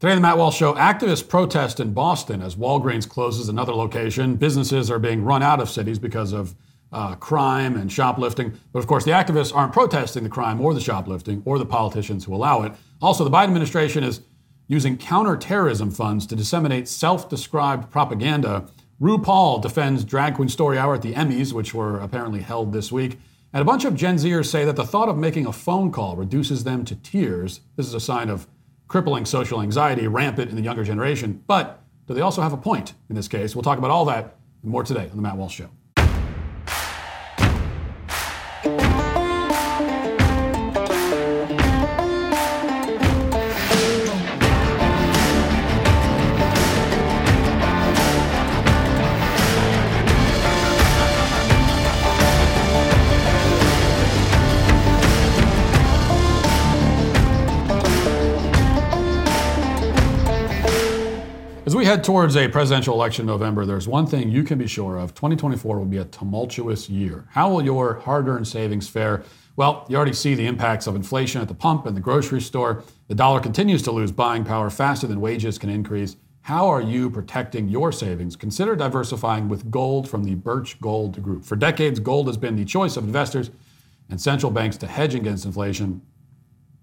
Today, the Matt Walsh Show activists protest in Boston as Walgreens closes another location. Businesses are being run out of cities because of uh, crime and shoplifting. But of course, the activists aren't protesting the crime or the shoplifting or the politicians who allow it. Also, the Biden administration is using counterterrorism funds to disseminate self described propaganda. RuPaul defends Drag Queen Story Hour at the Emmys, which were apparently held this week. And a bunch of Gen Zers say that the thought of making a phone call reduces them to tears. This is a sign of crippling social anxiety rampant in the younger generation. But do they also have a point in this case? We'll talk about all that and more today on The Matt Walsh Show. Head towards a presidential election in November, there's one thing you can be sure of 2024 will be a tumultuous year. How will your hard earned savings fare? Well, you already see the impacts of inflation at the pump and the grocery store. The dollar continues to lose buying power faster than wages can increase. How are you protecting your savings? Consider diversifying with gold from the Birch Gold Group. For decades, gold has been the choice of investors and central banks to hedge against inflation.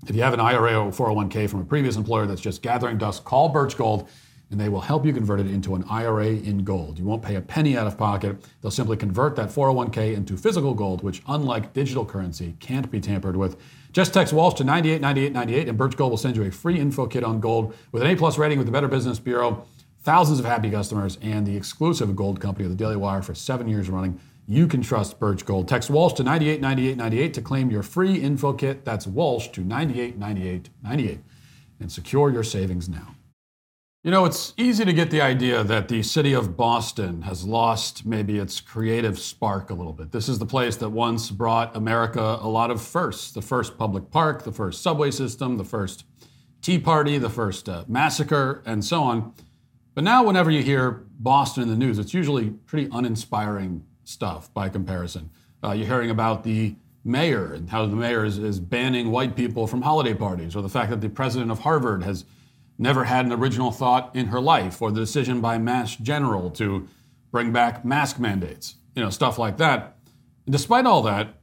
If you have an IRA or 401k from a previous employer that's just gathering dust, call Birch Gold and they will help you convert it into an IRA in gold. You won't pay a penny out of pocket. They'll simply convert that 401k into physical gold, which, unlike digital currency, can't be tampered with. Just text Walsh to 989898, and Birch Gold will send you a free info kit on gold with an A plus rating with the Better Business Bureau, thousands of happy customers, and the exclusive gold company of the Daily Wire for seven years running. You can trust Birch Gold. Text Walsh to 989898 to claim your free info kit. That's Walsh to 989898 and secure your savings now. You know, it's easy to get the idea that the city of Boston has lost maybe its creative spark a little bit. This is the place that once brought America a lot of firsts the first public park, the first subway system, the first Tea Party, the first uh, massacre, and so on. But now, whenever you hear Boston in the news, it's usually pretty uninspiring stuff by comparison. Uh, you're hearing about the mayor and how the mayor is, is banning white people from holiday parties, or the fact that the president of Harvard has never had an original thought in her life, or the decision by Mass General to bring back mask mandates, you know, stuff like that. And despite all that,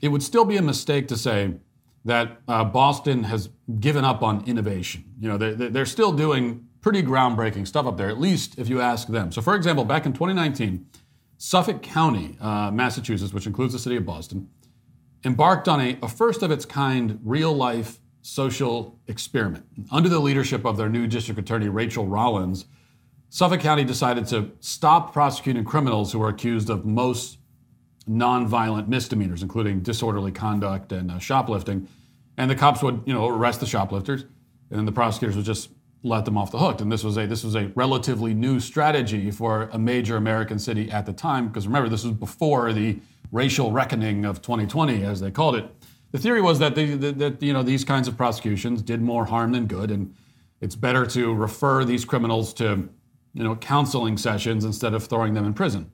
it would still be a mistake to say that uh, Boston has given up on innovation. You know, they're, they're still doing pretty groundbreaking stuff up there, at least if you ask them. So, for example, back in 2019, Suffolk County, uh, Massachusetts, which includes the city of Boston, embarked on a, a first of its kind real life social experiment. Under the leadership of their new district attorney, Rachael Rollins, Suffolk County decided to stop prosecuting criminals who are accused of most nonviolent misdemeanors, including disorderly conduct and uh, shoplifting. And the cops would, you know, arrest the shoplifters, and then the prosecutors would just let them off the hook. And this was a this was a relatively new strategy for a major American city at the time, because remember, this was before the racial reckoning of 2020, as they called it. The theory was that, the, that you know these kinds of prosecutions did more harm than good, and it's better to refer these criminals to you know counseling sessions instead of throwing them in prison.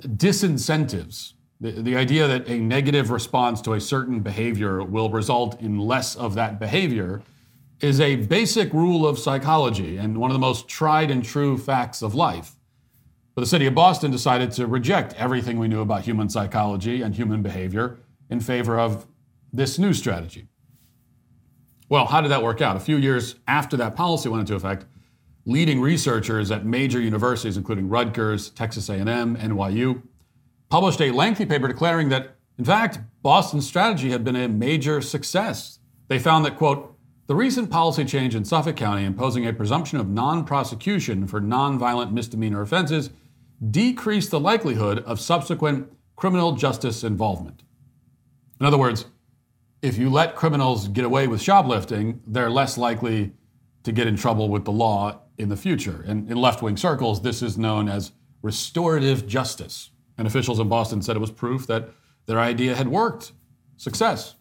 Disincentives, the, the idea that a negative response to a certain behavior will result in less of that behavior, is a basic rule of psychology and one of the most tried and true facts of life. But the city of Boston decided to reject everything we knew about human psychology and human behavior in favor of this new strategy. Well, how did that work out? A few years after that policy went into effect, leading researchers at major universities including Rutgers, Texas A&M, NYU published a lengthy paper declaring that in fact, Boston's strategy had been a major success. They found that quote, the recent policy change in Suffolk County imposing a presumption of non-prosecution for non-violent misdemeanor offenses decreased the likelihood of subsequent criminal justice involvement. In other words, if you let criminals get away with shoplifting, they're less likely to get in trouble with the law in the future. And in left wing circles, this is known as restorative justice. And officials in Boston said it was proof that their idea had worked. Success.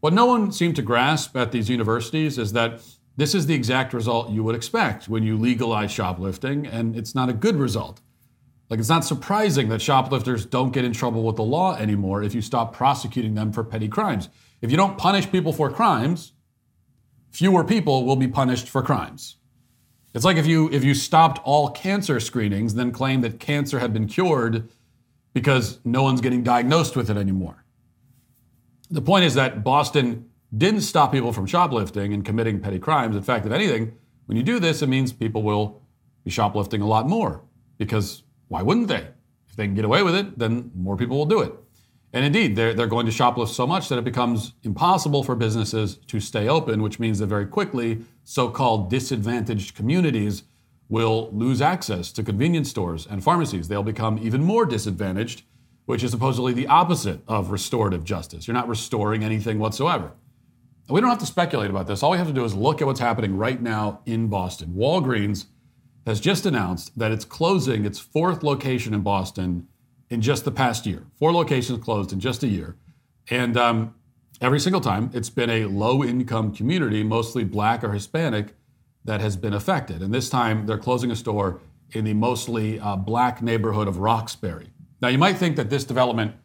What no one seemed to grasp at these universities is that this is the exact result you would expect when you legalize shoplifting, and it's not a good result. Like, it's not surprising that shoplifters don't get in trouble with the law anymore if you stop prosecuting them for petty crimes. If you don't punish people for crimes, fewer people will be punished for crimes. It's like if you if you stopped all cancer screenings, then claim that cancer had been cured because no one's getting diagnosed with it anymore. The point is that Boston didn't stop people from shoplifting and committing petty crimes. In fact, if anything, when you do this, it means people will be shoplifting a lot more because why wouldn't they? If they can get away with it, then more people will do it. And indeed, they're, they're going to shoplift so much that it becomes impossible for businesses to stay open, which means that very quickly, so called disadvantaged communities will lose access to convenience stores and pharmacies. They'll become even more disadvantaged, which is supposedly the opposite of restorative justice. You're not restoring anything whatsoever. We don't have to speculate about this. All we have to do is look at what's happening right now in Boston. Walgreens has just announced that it's closing its fourth location in Boston in just the past year. Four locations closed in just a year. And um, every single time, it's been a low income community, mostly black or Hispanic, that has been affected. And this time, they're closing a store in the mostly uh, black neighborhood of Roxbury. Now, you might think that this development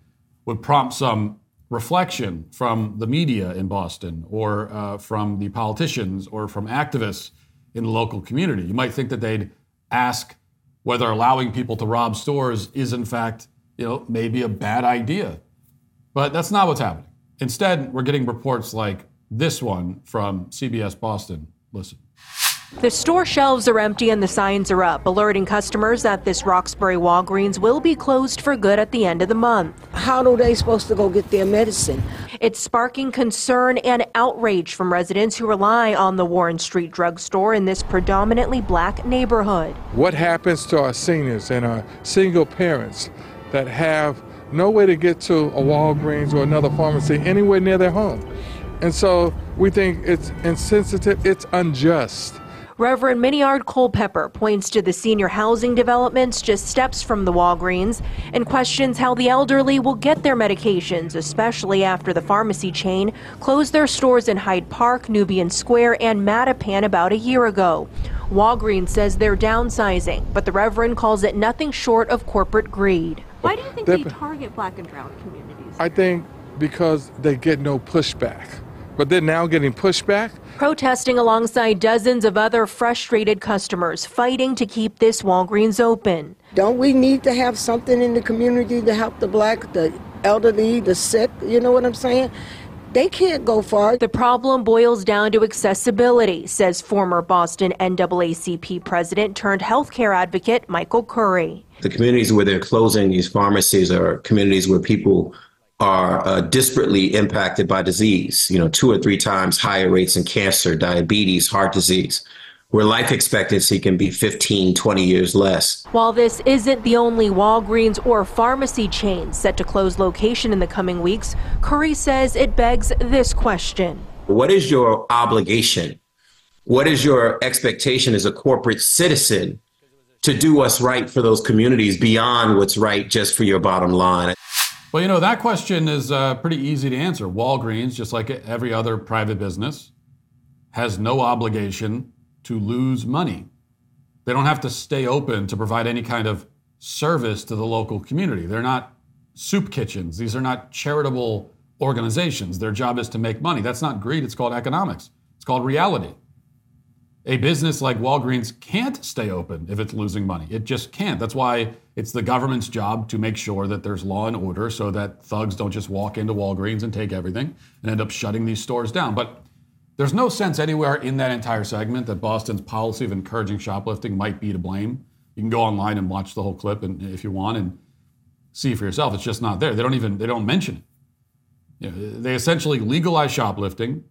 would prompt some reflection from the media in Boston or uh, from the politicians or from activists in the local community. You might think that they'd ask whether allowing people to rob stores is in fact, you know, maybe a bad idea. But that's not what's happening. Instead, we're getting reports like this one from CBS Boston. Listen. The store shelves are empty and the signs are up, alerting customers that this Roxbury Walgreens will be closed for good at the end of the month. How are they supposed to go get their medicine? It's sparking concern and outrage from residents who rely on the Warren Street drugstore in this predominantly black neighborhood. What happens to our seniors and our single parents that have no way to get to a Walgreens or another pharmacy anywhere near their home? And so we think it's insensitive, it's unjust. Reverend Miniard Culpepper points to the senior housing developments just steps from the Walgreens and questions how the elderly will get their medications, especially after the pharmacy chain closed their stores in Hyde Park, Nubian Square, and Mattapan about a year ago. Walgreens says they're downsizing, but the Reverend calls it nothing short of corporate greed. Why do you think they target black and brown communities? I think because they get no pushback but they're now getting pushback. Protesting alongside dozens of other frustrated customers fighting to keep this Walgreens open. Don't we need to have something in the community to help the black, the elderly, the sick? You know what I'm saying? They can't go far. The problem boils down to accessibility, says former Boston NAACP president turned healthcare advocate Michael Curry. The communities where they're closing these pharmacies are communities where people are uh, disparately impacted by disease, you know, two or three times higher rates in cancer, diabetes, heart disease, where life expectancy can be 15, 20 years less. While this isn't the only Walgreens or pharmacy chain set to close location in the coming weeks, Curry says it begs this question. What is your obligation? What is your expectation as a corporate citizen to do what's right for those communities beyond what's right just for your bottom line? Well, you know, that question is uh, pretty easy to answer. Walgreens, just like every other private business, has no obligation to lose money. They don't have to stay open to provide any kind of service to the local community. They're not soup kitchens. These are not charitable organizations. Their job is to make money. That's not greed, it's called economics, it's called reality. A business like Walgreens can't stay open if it's losing money. It just can't. That's why it's the government's job to make sure that there's law and order so that thugs don't just walk into Walgreens and take everything and end up shutting these stores down. But there's no sense anywhere in that entire segment that Boston's policy of encouraging shoplifting might be to blame. You can go online and watch the whole clip and, if you want and see for yourself. It's just not there. They don't even they don't mention it. You know, they essentially legalize shoplifting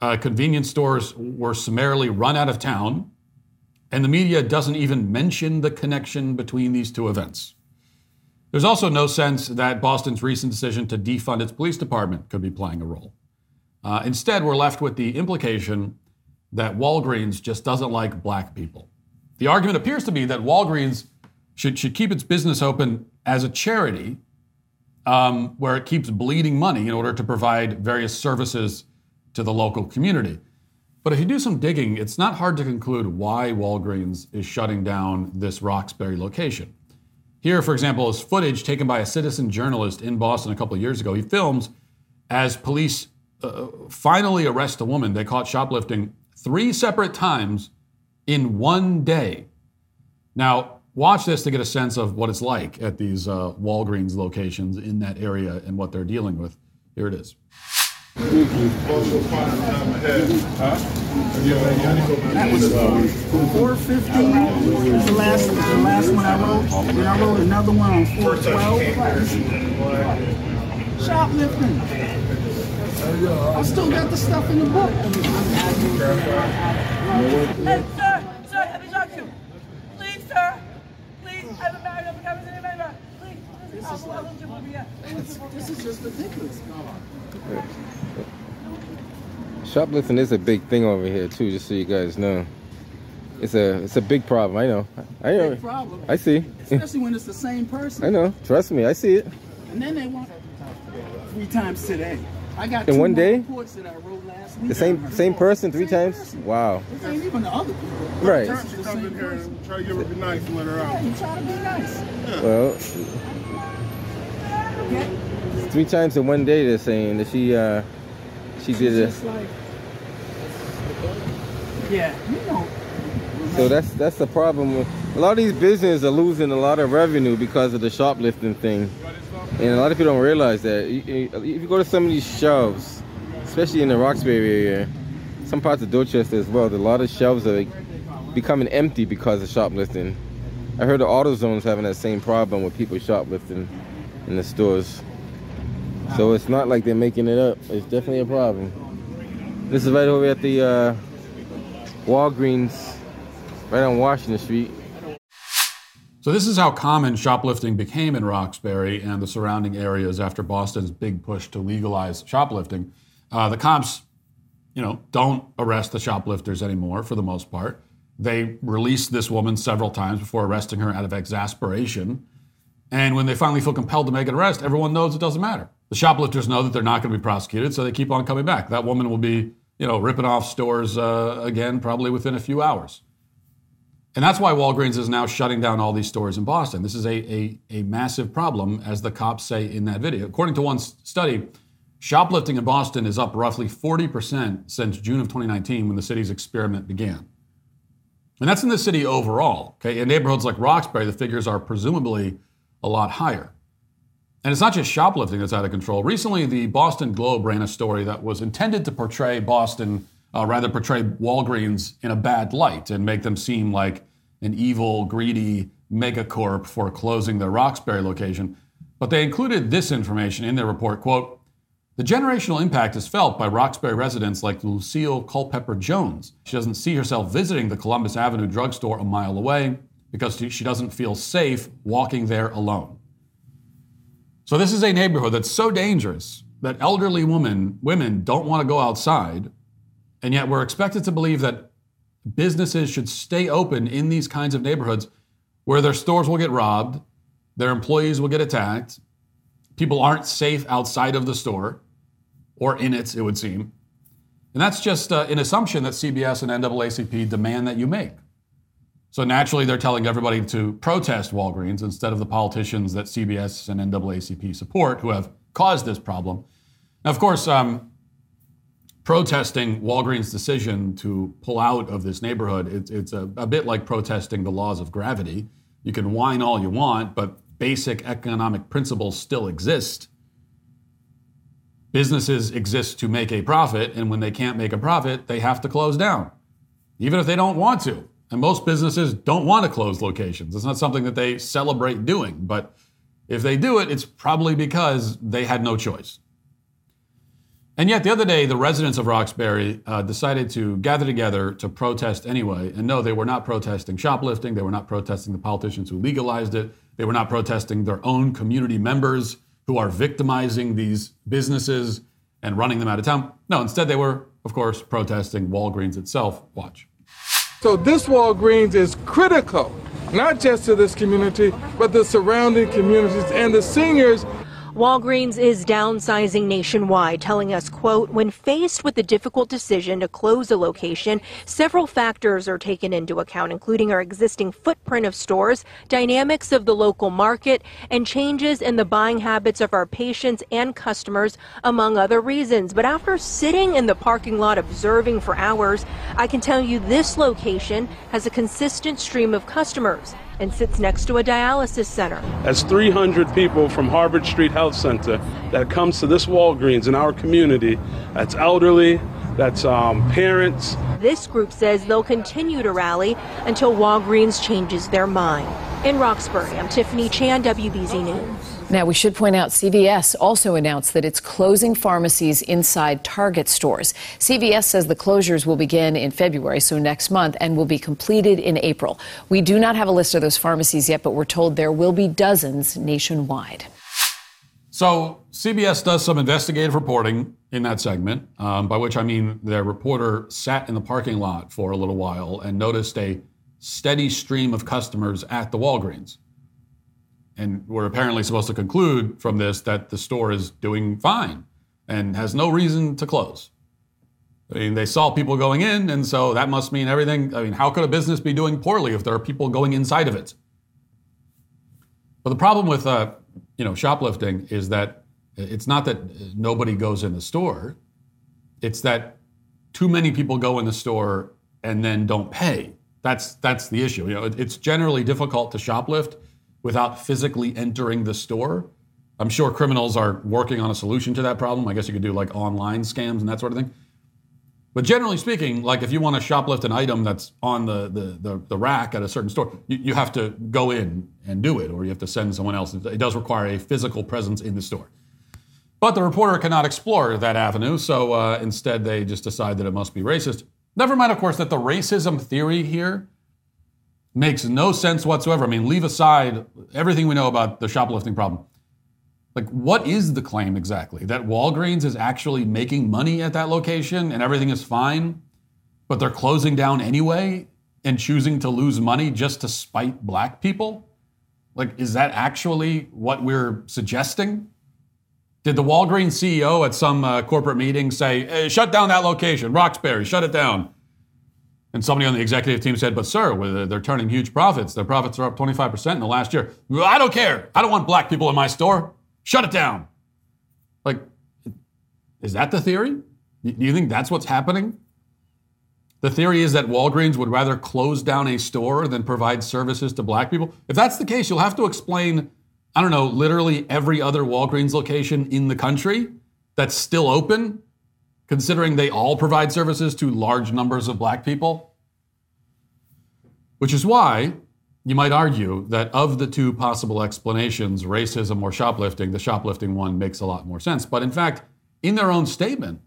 uh, convenience stores were summarily run out of town, and the media doesn't even mention the connection between these two events. There's also no sense that Boston's recent decision to defund its police department could be playing a role. Uh, instead, we're left with the implication that Walgreens just doesn't like black people. The argument appears to be that Walgreens should, should keep its business open as a charity um, where it keeps bleeding money in order to provide various services to the local community. But if you do some digging, it's not hard to conclude why Walgreens is shutting down this Roxbury location. Here, for example, is footage taken by a citizen journalist in Boston a couple of years ago. He films as police uh, finally arrest a woman they caught shoplifting three separate times in one day. Now, watch this to get a sense of what it's like at these uh, Walgreens locations in that area and what they're dealing with. Here it is. That was four fifteen. The last, the last one I wrote. Then I wrote another one on four twelve. Shoplifting. I still got the stuff in the book. Hey, sir, sir, let me talk to you. Please, sir. Please, I have a married up cameras in the member. Please, this is awful. I love you, Olivia. This is just ridiculous. Shoplifting is a big thing over here too, just so you guys know. It's a it's a big problem. I know. I know. Big problem. I see. Especially when it's the same person. I know. Trust me, I see it. And then they want three times today. I got In two one day? reports that I wrote last week. The same same person three Same times? person. Wow. This ain't even the other people. Right. This is the same person. Try to give her be nice and let her Yeah, you try to be nice. Well, three times in one day they're saying that she uh she did it. Like, yeah, you know. So that's that's the problem. A lot of these businesses are losing a lot of revenue because of the shoplifting thing, and a lot of people don't realize that. If you go to some of these shelves, especially in the Roxbury area, some parts of Dorchester as well, a lot of shelves are becoming empty because of shoplifting. I heard the AutoZone's having that same problem with people shoplifting in the stores. So it's not like they're making it up. It's definitely a problem. This is right over at the uh, Walgreens, right on Washington Street. So, this is how common shoplifting became in Roxbury and the surrounding areas after Boston's big push to legalize shoplifting. Uh, the cops, you know, don't arrest the shoplifters anymore for the most part. They released this woman several times before arresting her out of exasperation. And when they finally feel compelled to make an arrest, everyone knows it doesn't matter. The shoplifters know that they're not going to be prosecuted, so they keep on coming back. That woman will be, you know, ripping off stores uh, again probably within a few hours. And that's why Walgreens is now shutting down all these stores in Boston. This is a, a, a massive problem, as the cops say in that video. According to one study, shoplifting in Boston is up roughly 40% since June of 2019 when the city's experiment began. And that's in the city overall. Okay, in neighborhoods like Roxbury, the figures are presumably a lot higher. And it's not just shoplifting that's out of control. Recently, the Boston Globe ran a story that was intended to portray Boston, uh, rather portray Walgreens in a bad light and make them seem like an evil, greedy megacorp for closing their Roxbury location. But they included this information in their report, quote, the generational impact is felt by Roxbury residents like Lucille Culpepper Jones. She doesn't see herself visiting the Columbus Avenue drugstore a mile away because she- doesn't feel safe walking there alone. So this is a neighborhood that's so dangerous that elderly women women don't want to go outside, and yet we're expected to believe that businesses should stay open in these kinds of neighborhoods where their stores will get robbed, their employees will get attacked, people aren't safe outside of the store or in it, it would seem. And that's just uh, an assumption that CBS and NAACP demand that you make. So naturally, they're telling everybody to protest Walgreens instead of the politicians that CBS and NAACP support who have caused this problem. Now, of course, um, protesting Walgreens' decision to pull out of this neighborhood, it's, it's a, a bit like protesting the laws of gravity. You can whine all you want, but basic economic principles still exist. Businesses exist to make a profit, and when they can't make a profit, they have to close down, even if they don't want to. And most businesses don't want to close locations. It's not something that they celebrate doing, but if they do it, it's probably because they had no choice. And yet, the other day, the residents of Roxbury uh, decided to gather together to protest anyway. And no, they were not protesting shoplifting. They were not protesting the politicians who legalized it. They were not protesting their own community members who are victimizing these businesses and running them out of town. No, instead, they were, of course, protesting Walgreens itself. Watch. So this Walgreens is critical, not just to this community, but the surrounding communities and the seniors. Walgreens is downsizing nationwide, telling us, quote, when faced with the difficult decision to close a location, several factors are taken into account, including our existing footprint of stores, dynamics of the local market, and changes in the buying habits of our patients and customers, among other reasons. But after sitting in the parking lot observing for hours, I can tell you this location has a consistent stream of customers and sits next to a dialysis center. That's 300 people from Harvard Street Health Center that comes to this Walgreens in our community. That's elderly, that's um, parents. This group says they'll continue to rally until Walgreens changes their mind. In Roxbury, I'm Tiffany Chan, WBZ News. Now, we should point out CVS also announced that it's closing pharmacies inside Target stores. CVS says the closures will begin in February, so next month, and will be completed in April. We do not have a list of those pharmacies yet, but we're told there will be dozens nationwide. So, CBS does some investigative reporting in that segment, um, by which I mean their reporter sat in the parking lot for a little while and noticed a steady stream of customers at the Walgreens. And we're apparently supposed to conclude from this that the store is doing fine and has no reason to close. I mean, they saw people going in, and so that must mean everything. I mean, how could a business be doing poorly if there are people going inside of it? But the problem with, uh, you know, shoplifting is that it's not that nobody goes in the store; it's that too many people go in the store and then don't pay. That's that's the issue. You know, it, it's generally difficult to shoplift without physically entering the store. I'm sure criminals are working on a solution to that problem. I guess you could do like online scams and that sort of thing. But generally speaking, like if you want to shoplift an item that's on the, the, the, the rack at a certain store, you, you have to go in and do it, or you have to send someone else. It does require a physical presence in the store. But the reporter cannot explore that avenue, so uh, instead they just decide that it must be racist. Never mind, of course, that the racism theory here makes no sense whatsoever. I mean, leave aside everything we know about the shoplifting problem. Like, what is the claim exactly? That Walgreens is actually making money at that location and everything is fine, but they're closing down anyway and choosing to lose money just to spite black people? Like, is that actually what we're suggesting? Did the Walgreens CEO at some uh, corporate meeting say, hey, shut down that location, Roxbury, shut it down? And somebody on the executive team said, but sir, they're turning huge profits. Their profits are up 25% in the last year. I don't care. I don't want black people in my store. Shut it down. Like, is that the theory? Do you think that's what's happening? The theory is that Walgreens would rather close down a store than provide services to black people. If that's the case, you'll have to explain, I don't know, literally every other Walgreens location in the country that's still open considering they all provide services to large numbers of black people. Which is why you might argue that of the two possible explanations, racism or shoplifting, the shoplifting one makes a lot more sense. But in fact, in their own statement,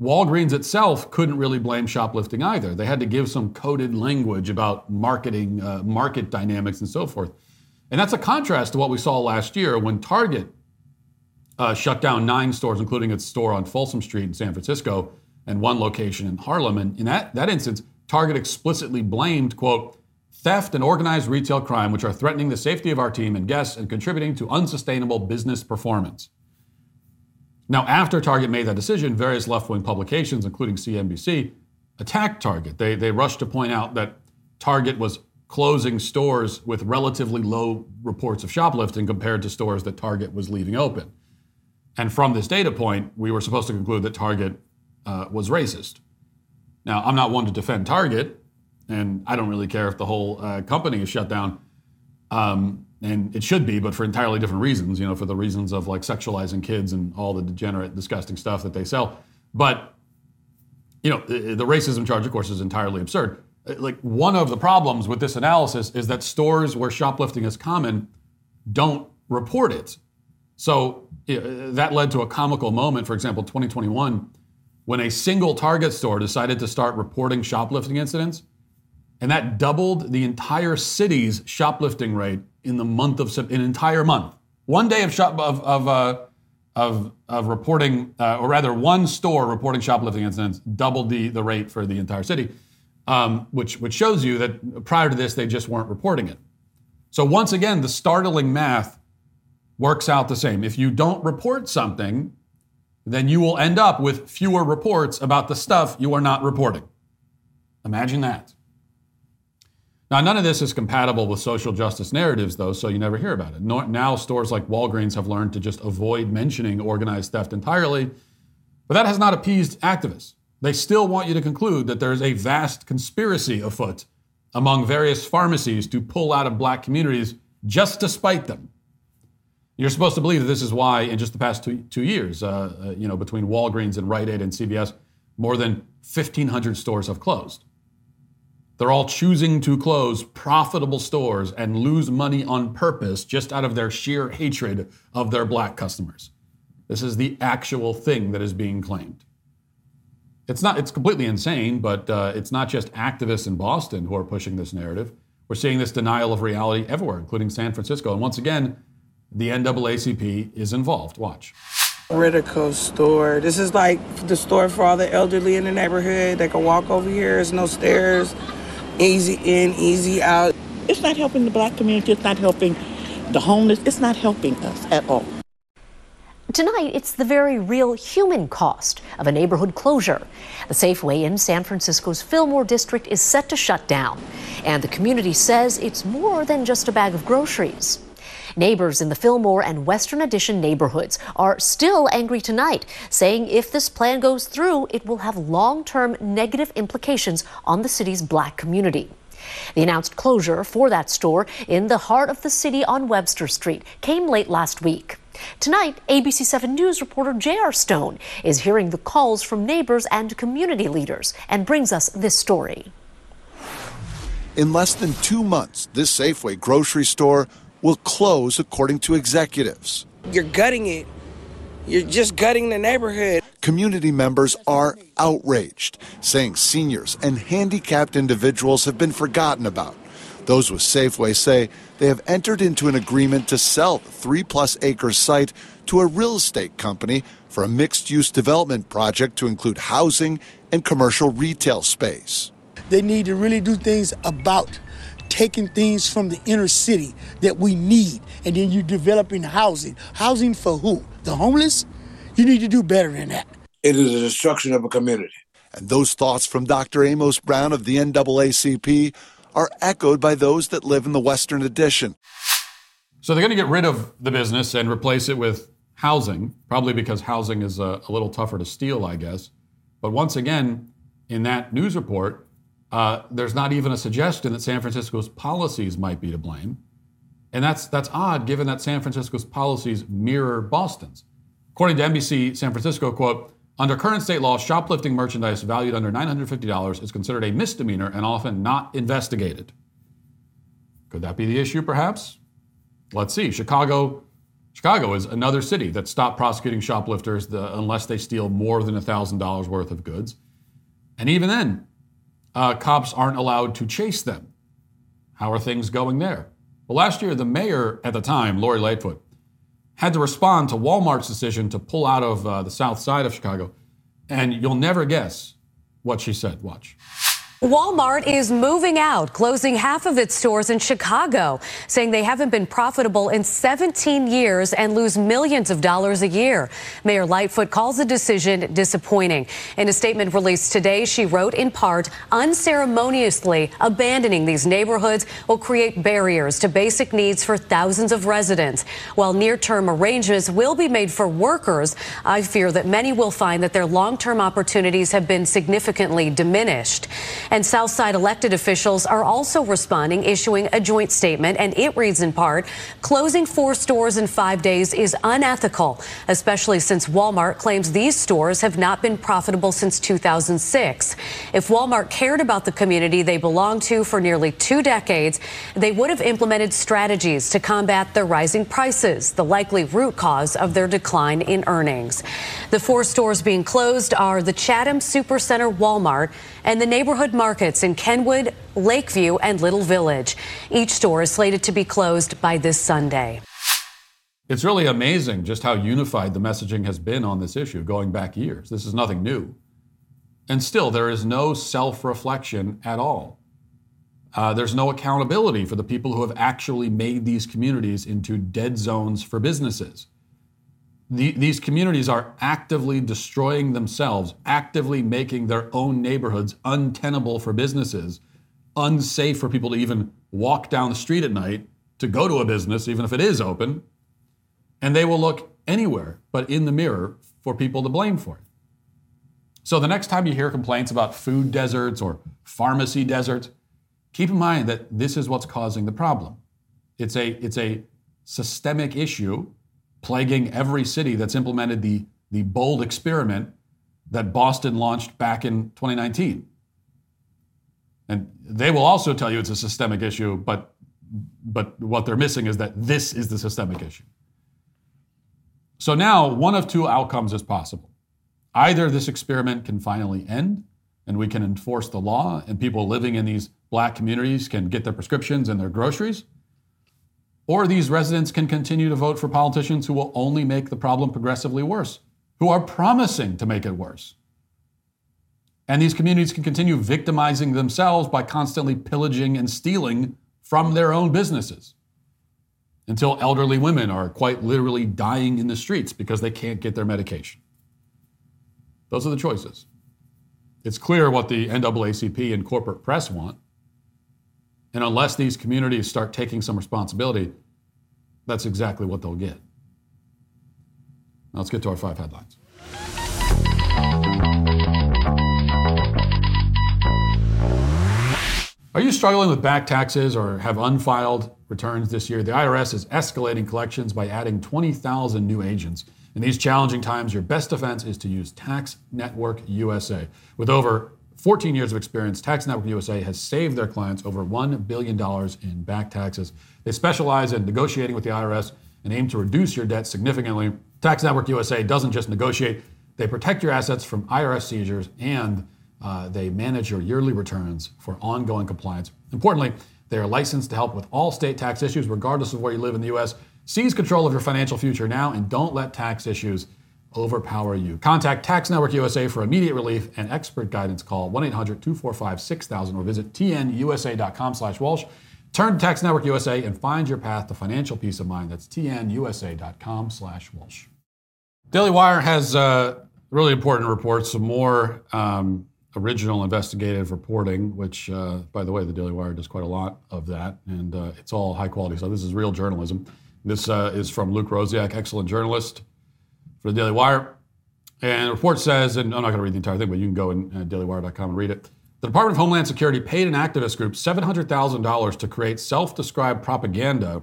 Walgreens itself couldn't really blame shoplifting either. They had to give some coded language about marketing, uh, market dynamics, and so forth. And that's a contrast to what we saw last year when Target uh, shut down nine stores, including its store on Folsom Street in San Francisco and one location in Harlem. And in that, that instance, Target explicitly blamed, quote, theft and organized retail crime, which are threatening the safety of our team and guests and contributing to unsustainable business performance. Now, after Target made that decision, various left wing publications, including CNBC, attacked Target. They, they rushed to point out that Target was closing stores with relatively low reports of shoplifting compared to stores that Target was leaving open. And from this data point, we were supposed to conclude that Target uh, was racist. Now, I'm not one to defend Target, and I don't really care if the whole uh, company is shut down. Um, and it should be, but for entirely different reasons, you know, for the reasons of like sexualizing kids and all the degenerate, disgusting stuff that they sell. But, you know, the, the racism charge, of course, is entirely absurd. Uh, like, one of the problems with this analysis is that stores where shoplifting is common don't report it. So that led to a comical moment, for example, 2021, when a single Target store decided to start reporting shoplifting incidents. And that doubled the entire city's shoplifting rate in the month of an entire month. One day of shop of of uh, of, of reporting, uh, or rather, one store reporting shoplifting incidents doubled the the rate for the entire city, um, which which shows you that prior to this they just weren't reporting it. So once again, the startling math works out the same. If you don't report something, then you will end up with fewer reports about the stuff you are not reporting. Imagine that. Now, none of this is compatible with social justice narratives, though, so you never hear about it. Now, stores like Walgreens have learned to just avoid mentioning organized theft entirely, but that has not appeased activists. They still want you to conclude that there is a vast conspiracy afoot among various pharmacies to pull out of black communities just to spite them. You're supposed to believe that this is why, in just the past two, two years, uh, uh, you know, between Walgreens and Rite Aid and CVS, more than 1,500 stores have closed. They're all choosing to close profitable stores and lose money on purpose just out of their sheer hatred of their black customers. This is the actual thing that is being claimed. It's not. It's completely insane, but uh, it's not just activists in Boston who are pushing this narrative. We're seeing this denial of reality everywhere, including San Francisco. And once again, the NAACP is involved. Watch. Radical store. This is like the store for all the elderly in the neighborhood. They can walk over here. There's no stairs. Easy in, easy out. It's not helping the black community. It's not helping the homeless. It's not helping us at all. Tonight, it's the very real human cost of a neighborhood closure. The Safeway in San Francisco's Fillmore district is set to shut down, and the community says it's more than just a bag of groceries. Neighbors in the Fillmore and Western Addition neighborhoods are still angry tonight, saying if this plan goes through, it will have long term negative implications on the city's black community. The announced closure for that store in the heart of the city on Webster Street came late last week. Tonight, ABC 7 News reporter J.R. Stone is hearing the calls from neighbors and community leaders and brings us this story. In less than two months, this Safeway grocery store will close, according to executives. You're gutting it. You're just gutting the neighborhood. Community members are outraged, saying seniors and handicapped individuals have been forgotten about. Those with Safeway say they have entered into an agreement to sell the three plus acre site to a real estate company for a mixed use development project to include housing and commercial retail space. They need to really do things about taking things from the inner city that we need, and then you're developing housing. Housing for who? The homeless? You need to do better than that. It is a destruction of a community. And those thoughts from Dr. Amos Brown of the NAACP are echoed by those that live in the Western Addition. So they're going to get rid of the business and replace it with housing, probably because housing is a, a little tougher to steal, I guess. But once again, in that news report, uh, there's not even a suggestion that San Francisco's policies might be to blame. And that's, that's odd given that San Francisco's policies mirror Boston's. According to NBC San Francisco, quote, under current state law, shoplifting merchandise valued under $950 is considered a misdemeanor and often not investigated. Could that be the issue, perhaps? Let's see. Chicago, Chicago is another city that stopped prosecuting shoplifters the, unless they steal more than $1,000 worth of goods. And even then, uh, cops aren't allowed to chase them. How are things going there? Well, last year, the mayor at the time, Lori Lightfoot, had to respond to Walmart's decision to pull out of uh, the south side of Chicago. And you'll never guess what she said. Watch. Walmart is moving out, closing half of its stores in Chicago, saying they haven't been profitable in 17 years and lose millions of dollars a year. Mayor Lightfoot calls the decision disappointing. In a statement released today, she wrote in part, unceremoniously abandoning these neighborhoods will create barriers to basic needs for thousands of residents. While near-term arrangements will be made for workers, I fear that many will find that their long-term opportunities have been significantly diminished. And Southside elected officials are also responding, issuing a joint statement. And it reads in part closing four stores in five days is unethical, especially since Walmart claims these stores have not been profitable since 2006. If Walmart cared about the community they belong to for nearly two decades, they would have implemented strategies to combat the rising prices, the likely root cause of their decline in earnings. The four stores being closed are the Chatham Supercenter Walmart and the neighborhood markets in Kenwood, Lakeview, and Little Village. Each store is slated to be closed by this Sunday. It's really amazing just how unified the messaging has been on this issue going back years. This is nothing new. And still, there is no self reflection at all. Uh, there's no accountability for the people who have actually made these communities into dead zones for businesses. The, these communities are actively destroying themselves, actively making their own neighborhoods untenable for businesses, unsafe for people to even walk down the street at night to go to a business, even if it is open. And they will look anywhere but in the mirror for people to blame for it. So the next time you hear complaints about food deserts or pharmacy deserts, keep in mind that this is what's causing the problem. It's a, it's a systemic issue plaguing every city that's implemented the, the bold experiment that Boston launched back in 2019. And they will also tell you it's a systemic issue, but, but what they're missing is that this is the systemic issue. So now one of two outcomes is possible. Either this experiment can finally end and we can enforce the law and people living in these black communities can get their prescriptions and their groceries, or these residents can continue to vote for politicians who will only make the problem progressively worse, who are promising to make it worse. And these communities can continue victimizing themselves by constantly pillaging and stealing from their own businesses until elderly women are quite literally dying in the streets because they can't get their medication. Those are the choices. It's clear what the NAACP and corporate press want. And unless these communities start taking some responsibility, that's exactly what they'll get. Now let's get to our five headlines. Are you struggling with back taxes or have unfiled returns this year? The IRS is escalating collections by adding 20,000 new agents. In these challenging times, your best defense is to use Tax Network USA. With over 14 years of experience, Tax Network USA has saved their clients over $1 billion in back taxes. They specialize in negotiating with the IRS and aim to reduce your debt significantly. Tax Network USA doesn't just negotiate, they protect your assets from IRS seizures and uh, they manage your yearly returns for ongoing compliance. Importantly, they are licensed to help with all state tax issues, regardless of where you live in the U.S. Seize control of your financial future now and don't let tax issues overpower you. Contact Tax Network USA for immediate relief and expert guidance. Call 1-800-245-6000 or visit tnusa.com slash Walsh. Turn to Tax Network USA and find your path to financial peace of mind. That's tnusa.com slash Walsh. Daily Wire has uh, really important reports, some more um, original investigative reporting, which, uh, by the way, the Daily Wire does quite a lot of that, and uh, it's all high quality So This is real journalism. This uh, is from Luke Rosiak, excellent journalist for the Daily Wire. And the report says, and I'm not going to read the entire thing, but you can go in uh, dailywire.com and read it. The Department of Homeland Security paid an activist group $700,000 to create self described propaganda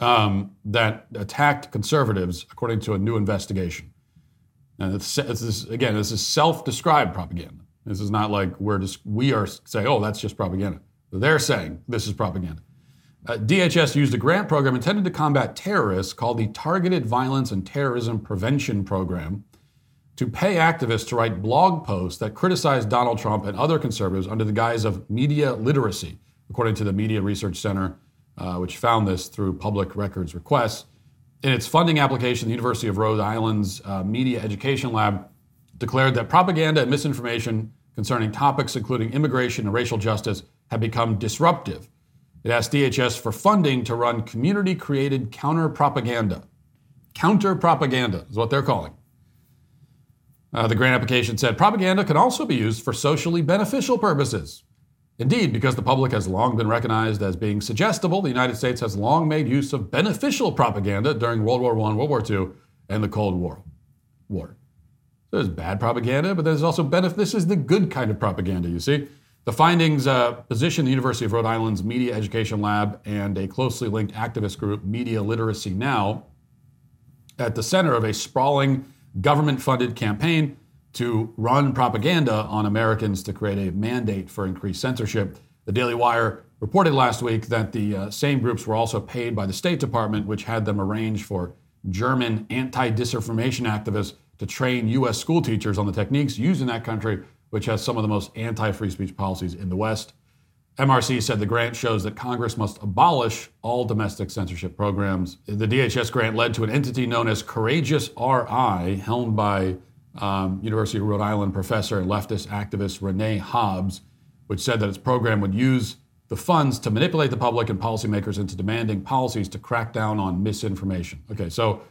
um, that attacked conservatives, according to a new investigation. And it's, it's this, again, this is self-described propaganda. This is not like we're just we are saying, oh, that's just propaganda. They're saying this is propaganda. Uh, DHS used a grant program intended to combat terrorists called the Targeted Violence and Terrorism Prevention Program to pay activists to write blog posts that criticize Donald Trump and other conservatives under the guise of media literacy, according to the Media Research Center, uh, which found this through public records requests. In its funding application, the University of Rhode Island's uh, Media Education Lab declared that propaganda and misinformation concerning topics including immigration and racial justice have become disruptive. It asked DHS for funding to run community created counter propaganda. Counter propaganda is what they're calling. Uh, the grant application said propaganda can also be used for socially beneficial purposes. Indeed, because the public has long been recognized as being suggestible, the United States has long made use of beneficial propaganda during World War I, World War II, and the Cold War. War. There's bad propaganda, but there's also benefit. This is the good kind of propaganda, you see. The findings uh, position the University of Rhode Island's Media Education Lab and a closely linked activist group, Media Literacy Now, at the center of a sprawling government funded campaign to run propaganda on Americans to create a mandate for increased censorship. The Daily Wire reported last week that the uh, same groups were also paid by the State Department, which had them arrange for German anti disinformation activists to train U.S. school teachers on the techniques used in that country, which has some of the most anti free speech policies in the West. MRC said the grant shows that Congress must abolish all domestic censorship programs. The DHS grant led to an entity known as Courageous RI, helmed by um, University of Rhode Island professor and leftist activist Renee Hobbs, which said that its program would use the funds to manipulate the public and policymakers into demanding policies to crack down on misinformation. Okay, so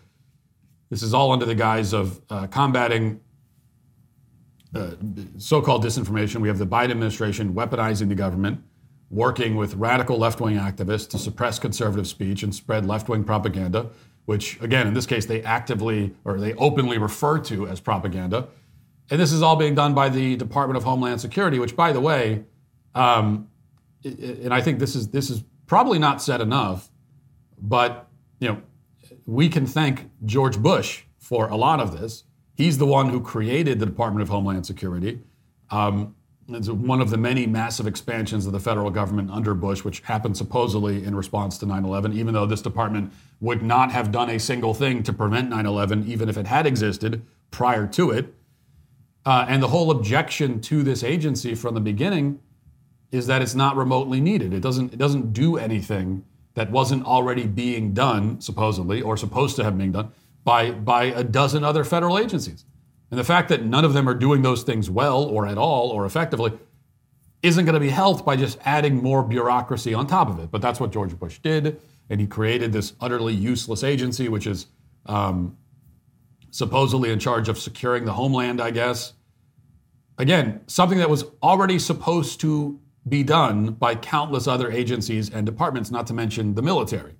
this is all under the guise of uh, combating uh, so called disinformation. We have the Biden administration weaponizing the government, working with radical left wing activists to suppress conservative speech and spread left wing propaganda, which, again, in this case, they actively or they openly refer to as propaganda. And this is all being done by the Department of Homeland Security, which, by the way, um, and I think this is this is probably not said enough, but you know, we can thank George Bush for a lot of this. He's the one who created the Department of Homeland Security. Um, it's one of the many massive expansions of the federal government under Bush, which happened supposedly in response to 9 11, even though this department would not have done a single thing to prevent 9 11, even if it had existed prior to it. Uh, and the whole objection to this agency from the beginning is that it's not remotely needed. It doesn't, it doesn't do anything that wasn't already being done, supposedly, or supposed to have been done by, by a dozen other federal agencies. And the fact that none of them are doing those things well or at all or effectively isn't going to be helped by just adding more bureaucracy on top of it. But that's what George Bush did. And he created this utterly useless agency, which is um, supposedly in charge of securing the homeland, I guess. Again, something that was already supposed to be done by countless other agencies and departments, not to mention the military.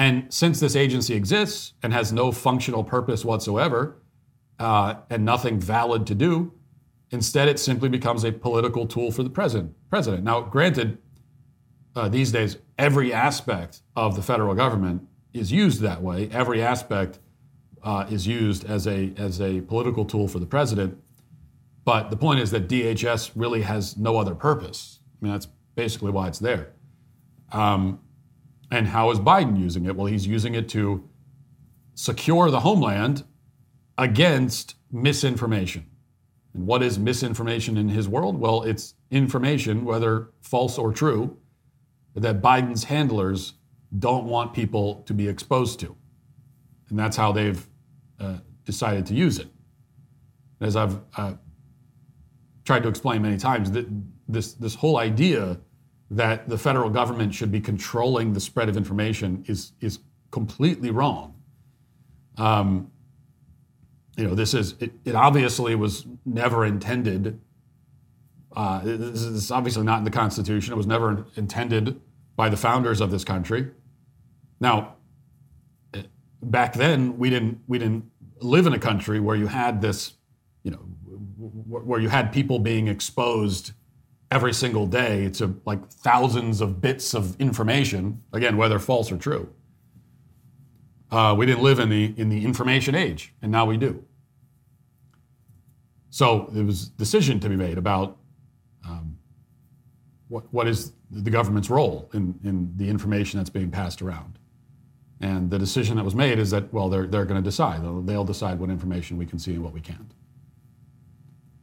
And since this agency exists and has no functional purpose whatsoever uh, and nothing valid to do, instead it simply becomes a political tool for the president. President. Now, granted, uh, these days every aspect of the federal government is used that way. Every aspect uh, is used as a as a political tool for the president. But the point is that DHS really has no other purpose. I mean, that's basically why it's there. Um, and how is Biden using it? Well, he's using it to secure the homeland against misinformation. And what is misinformation in his world? Well, it's information, whether false or true, that Biden's handlers don't want people to be exposed to. And that's how they've uh, decided to use it. As I've uh, tried to explain many times, that this, this whole idea that the federal government should be controlling the spread of information is, is completely wrong. Um, you know, this is, it, it obviously was never intended. Uh, this is obviously not in the Constitution. It was never intended by the founders of this country. Now, back then, we didn't, we didn't live in a country where you had this, you know, where you had people being exposed every single day to like thousands of bits of information, again, whether false or true. Uh, we didn't live in the in the information age, and now we do. So there was a decision to be made about um, what what is the government's role in, in the information that's being passed around. And the decision that was made is that, well, they're, they're going to decide. They'll, they'll decide what information we can see and what we can't,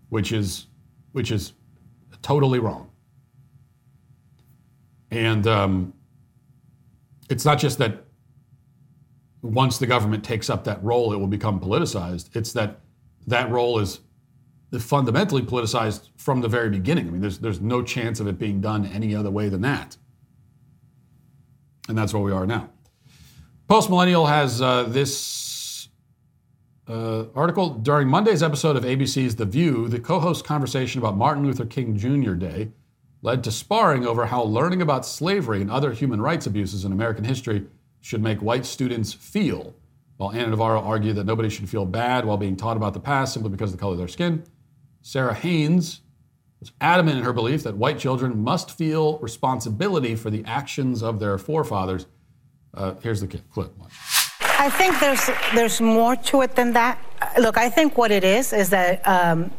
which is, which is totally wrong. And um, it's not just that once the government takes up that role, it will become politicized. It's that that role is fundamentally politicized from the very beginning. I mean, there's, there's no chance of it being done any other way than that. And that's where we are now. Post Millennial has uh, this uh, article. During Monday's episode of ABC's The View, the co host conversation about Martin Luther King Jr. Day led to sparring over how learning about slavery and other human rights abuses in American history should make white students feel. While Ana Navarro argued that nobody should feel bad while being taught about the past simply because of the color of their skin, Sara Haines was adamant in her belief that white children must feel responsibility for the actions of their forefathers. Uh, here's the clip. I think there's there's more to it than that. Look, I think what it is is that um,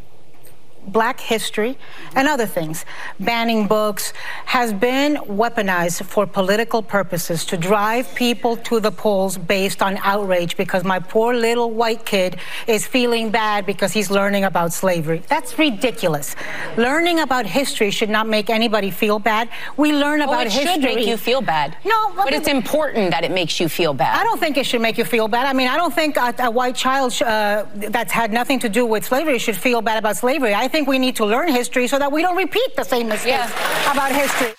black history and other things, banning books, has been weaponized for political purposes to drive people to the polls based on outrage because my poor little white kid is feeling bad because he's learning about slavery. That's ridiculous. Learning about history should not make anybody feel bad. We learn about well, it history. should make you feel bad. No, but it's important that it makes you feel bad. I don't think it should make you feel bad. I mean, I don't think a, a white child uh, that's had nothing to do with slavery should feel bad about slavery. I think think we need to learn history so that we don't repeat the same mistakes about history.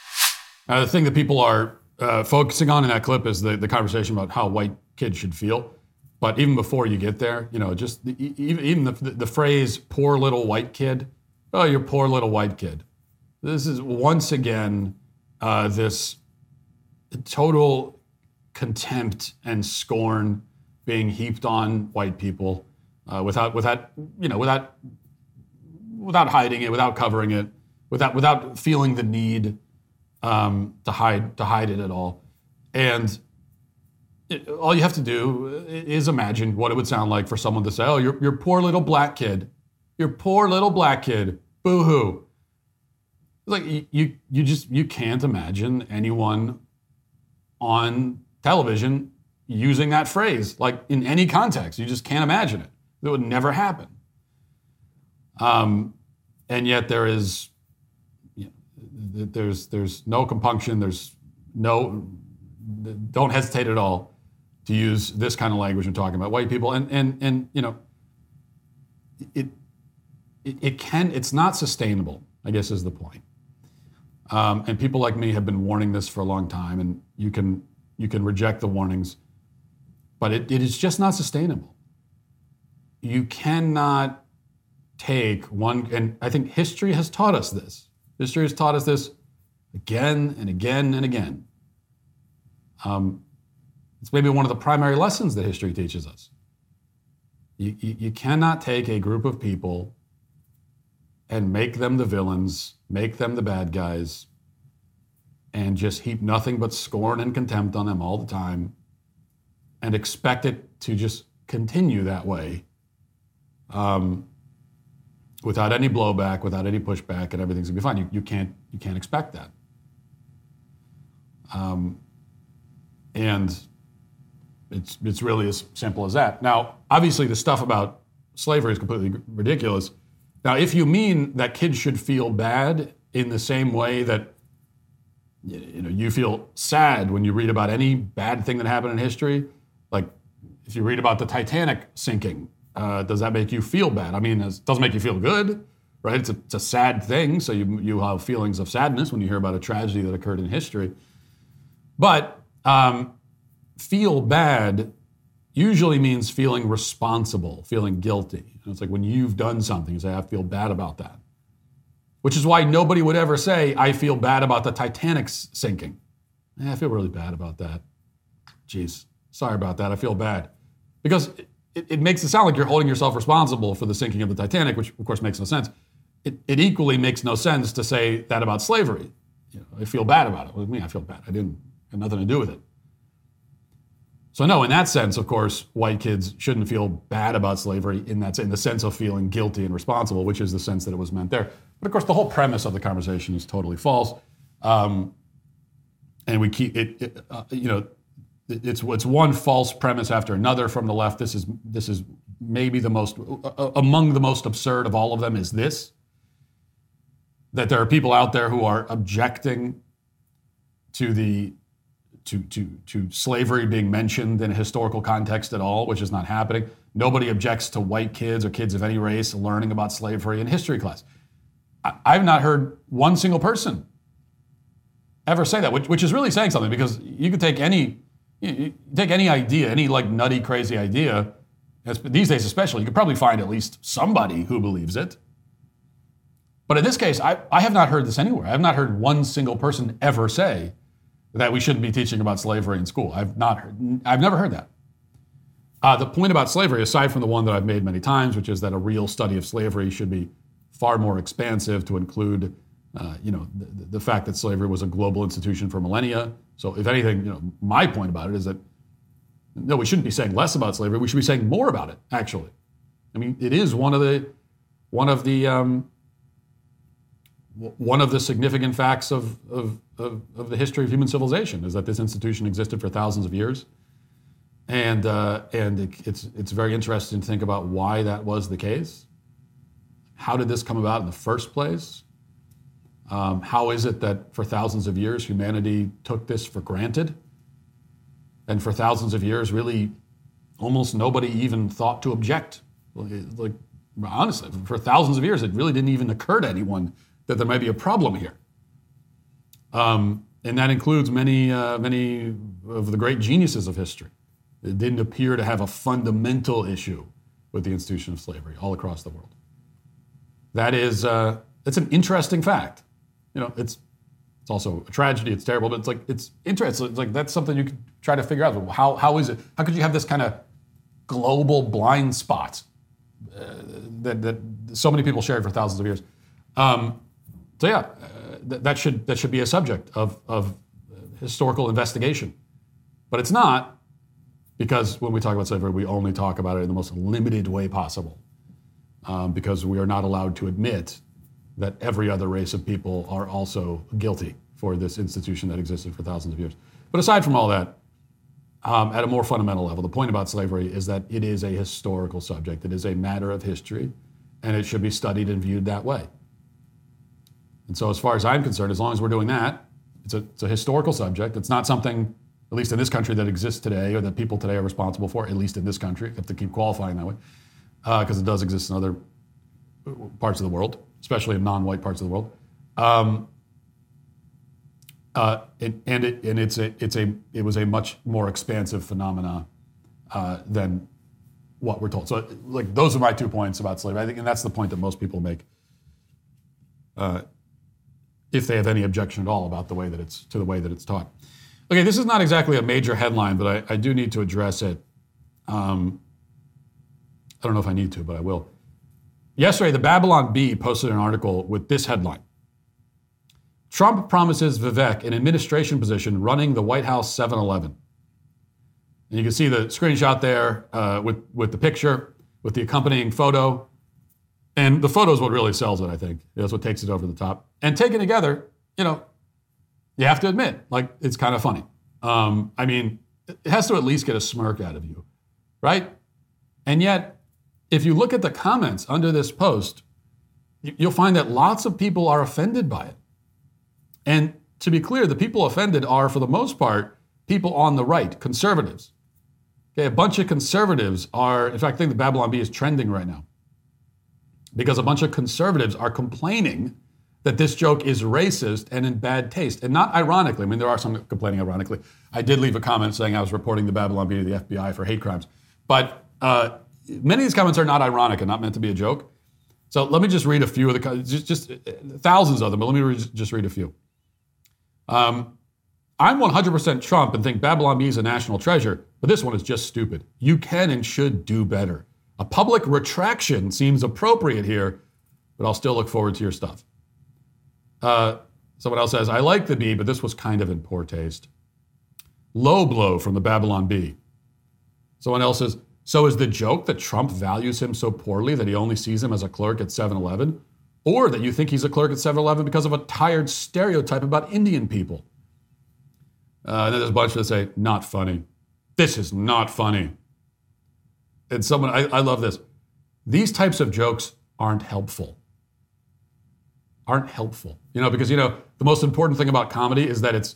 Uh, the thing that people are uh, focusing on in that clip is the, the conversation about how white kids should feel. But even before you get there, you know, just the, e- even, even the, the phrase "poor little white kid," oh, you're poor little white kid. This is once again uh, this total contempt and scorn being heaped on white people uh, without, without, you know, without, without hiding it, without covering it, without, without feeling the need um, to hide, to hide it at all. And it, all you have to do is imagine what it would sound like for someone to say, "Oh, your your poor little black kid, your poor little black kid, boo hoo." Like you, you, just you can't imagine anyone on television using that phrase like in any context. You just can't imagine it. It would never happen. Um, and yet there is, you know, there's there's no compunction. There's no don't hesitate at all to use this kind of language when talking about white people. And and and you know, it it, it can it's not sustainable. I guess is the point. Um, and people like me have been warning this for a long time, and you can you can reject the warnings, but it, it is just not sustainable. You cannot take one, and I think history has taught us this. History has taught us this again and again and again. Um, it's maybe one of the primary lessons that history teaches us. You, you, you cannot take a group of people and make them the villains, make them the bad guys, and just heap nothing but scorn and contempt on them all the time and expect it to just continue that way um, without any blowback, without any pushback, and everything's gonna be fine. You, you, can't, you can't expect that. Um, and it's, it's really as simple as that. Now, obviously, the stuff about slavery is completely ridiculous. Now, if you mean that kids should feel bad in the same way that you know you feel sad when you read about any bad thing that happened in history, like if you read about the Titanic sinking, uh, does that make you feel bad? I mean, it doesn't make you feel good, right? It's a, it's a sad thing, so you you have feelings of sadness when you hear about a tragedy that occurred in history. But um, feel bad usually means feeling responsible, feeling guilty. It's like when you've done something, you say, I feel bad about that. Which is why nobody would ever say, I feel bad about the Titanic sinking. Eh, I feel really bad about that. Jeez, sorry about that. I feel bad. Because it, it, makes it sound like you're holding yourself responsible for the sinking of the Titanic, which of course makes no sense. It, it equally makes no sense to say that about slavery. You know, I feel bad about it. With me, I feel bad. I didn't have nothing to do with it. So no, in that sense, of course, white kids shouldn't feel bad about slavery in that in the sense of feeling guilty and responsible, which is the sense that it was meant there. But of course, the whole premise of the conversation is totally false, um, and we keep it. it uh, you know, it's it's one false premise after another from the left. This is this is maybe the most uh, among the most absurd of all of them. Is this that there are people out there who are objecting to the to, to, to slavery being mentioned in a historical context at all, which is not happening. Nobody objects to white kids or kids of any race learning about slavery in history class. I, I've not heard one single person ever say that, which, which is really saying something because you could take any you take any idea, any like nutty, crazy idea, these days especially, you could probably find at least somebody who believes it. But in this case, I, I have not heard this anywhere. I have not heard one single person ever say that we shouldn't be teaching about slavery in school. I've not heard, I've never heard that. Uh, the point about slavery, aside from the one that I've made many times, which is that a real study of slavery should be far more expansive to include, uh, you know, the, the, fact that slavery was a global institution for millennia. So, if anything, you know, my point about it is that no, we shouldn't be saying less about slavery. We should be saying more about it. Actually, I mean, it is one of the one of the um, one of the significant facts of, of, of, of, the history of human civilization is that this institution existed for thousands of years. And, uh, and it, it's, it's very interesting to think about why that was the case. How did this come about in the first place? Um, how is it that for thousands of years humanity took this for granted? And for thousands of years, really, almost nobody even thought to object. Like, honestly, for thousands of years, it really didn't even occur to anyone that there might be a problem here. Um, and that includes many, uh, many of the great geniuses of history. It didn't appear to have a fundamental issue with the institution of slavery all across the world. That is, uh, it's an interesting fact. You know, it's it's also a tragedy. It's terrible, but it's like it's interesting. It's like that's something you could try to figure out. How how is it? How could you have this kind of global blind spot uh, that that so many people shared for thousands of years? Um, so yeah, uh, th- that should that should be a subject of of historical investigation, but it's not because when we talk about slavery, we only talk about it in the most limited way possible, um, because we are not allowed to admit that every other race of people are also guilty for this institution that existed for thousands of years. But aside from all that, um, at a more fundamental level, the point about slavery is that it is a historical subject. It is a matter of history, and it should be studied and viewed that way. And so, as far as I'm concerned, as long as we're doing that, it's a, it's a historical subject. It's not something, at least in this country, that exists today or that people today are responsible for, at least in this country. You have to keep qualifying that way, because uh, it does exist in other parts of the world especially in non-white parts of the world. Um, uh, it, and it, and it's a it's a it was a much more expansive phenomena uh, than what we're told. So like those are my two points about slavery. I think, and that's the point that most people make, uh, if they have any objection at all about the way that it's to the way that it's taught. Okay, this is not exactly a major headline, but I, I do need to address it. Um, I don't know if I need to, but I will. Yesterday, the Babylon Bee posted an article with this headline Trump promises Vivek an administration position running the White House 7 Eleven. And you can see the screenshot there uh, with, with the picture, with the accompanying photo. And the photo is what really sells it, I think. That's what takes it over the top. And taken together, you know, you have to admit, like, it's kind of funny. Um, I mean, it has to at least get a smirk out of you, right? And yet, if you look at the comments under this post, you'll find that lots of people are offended by it. And to be clear, the people offended are, for the most part, people on the right, conservatives. Okay, a bunch of conservatives are, in fact, I think the Babylon Bee is trending right now because a bunch of conservatives are complaining that this joke is racist and in bad taste. And not ironically, I mean, there are some complaining ironically. I did leave a comment saying I was reporting the Babylon Bee to the FBI for hate crimes. But uh, many of these comments are not ironic and not meant to be a joke. So let me just read a few of the just, just thousands of them, but let me re- just read a few. Um, I'm 100% Trump and think Babylon Bee is a national treasure, but this one is just stupid. You can and should do better. A public retraction seems appropriate here, but I'll still look forward to your stuff. Uh, someone else says, I like the bee, but this was kind of in poor taste. Low blow from the Babylon Bee. Someone else says, so is the joke that Trump values him so poorly that he only sees him as a clerk at 7 Eleven? Or that you think he's a clerk at 7 Eleven because of a tired stereotype about Indian people? Uh, and then there's a bunch that say, not funny. This is not funny. And someone, I, I love this. These types of jokes aren't helpful. Aren't helpful. You know, because, you know, the most important thing about comedy is that it's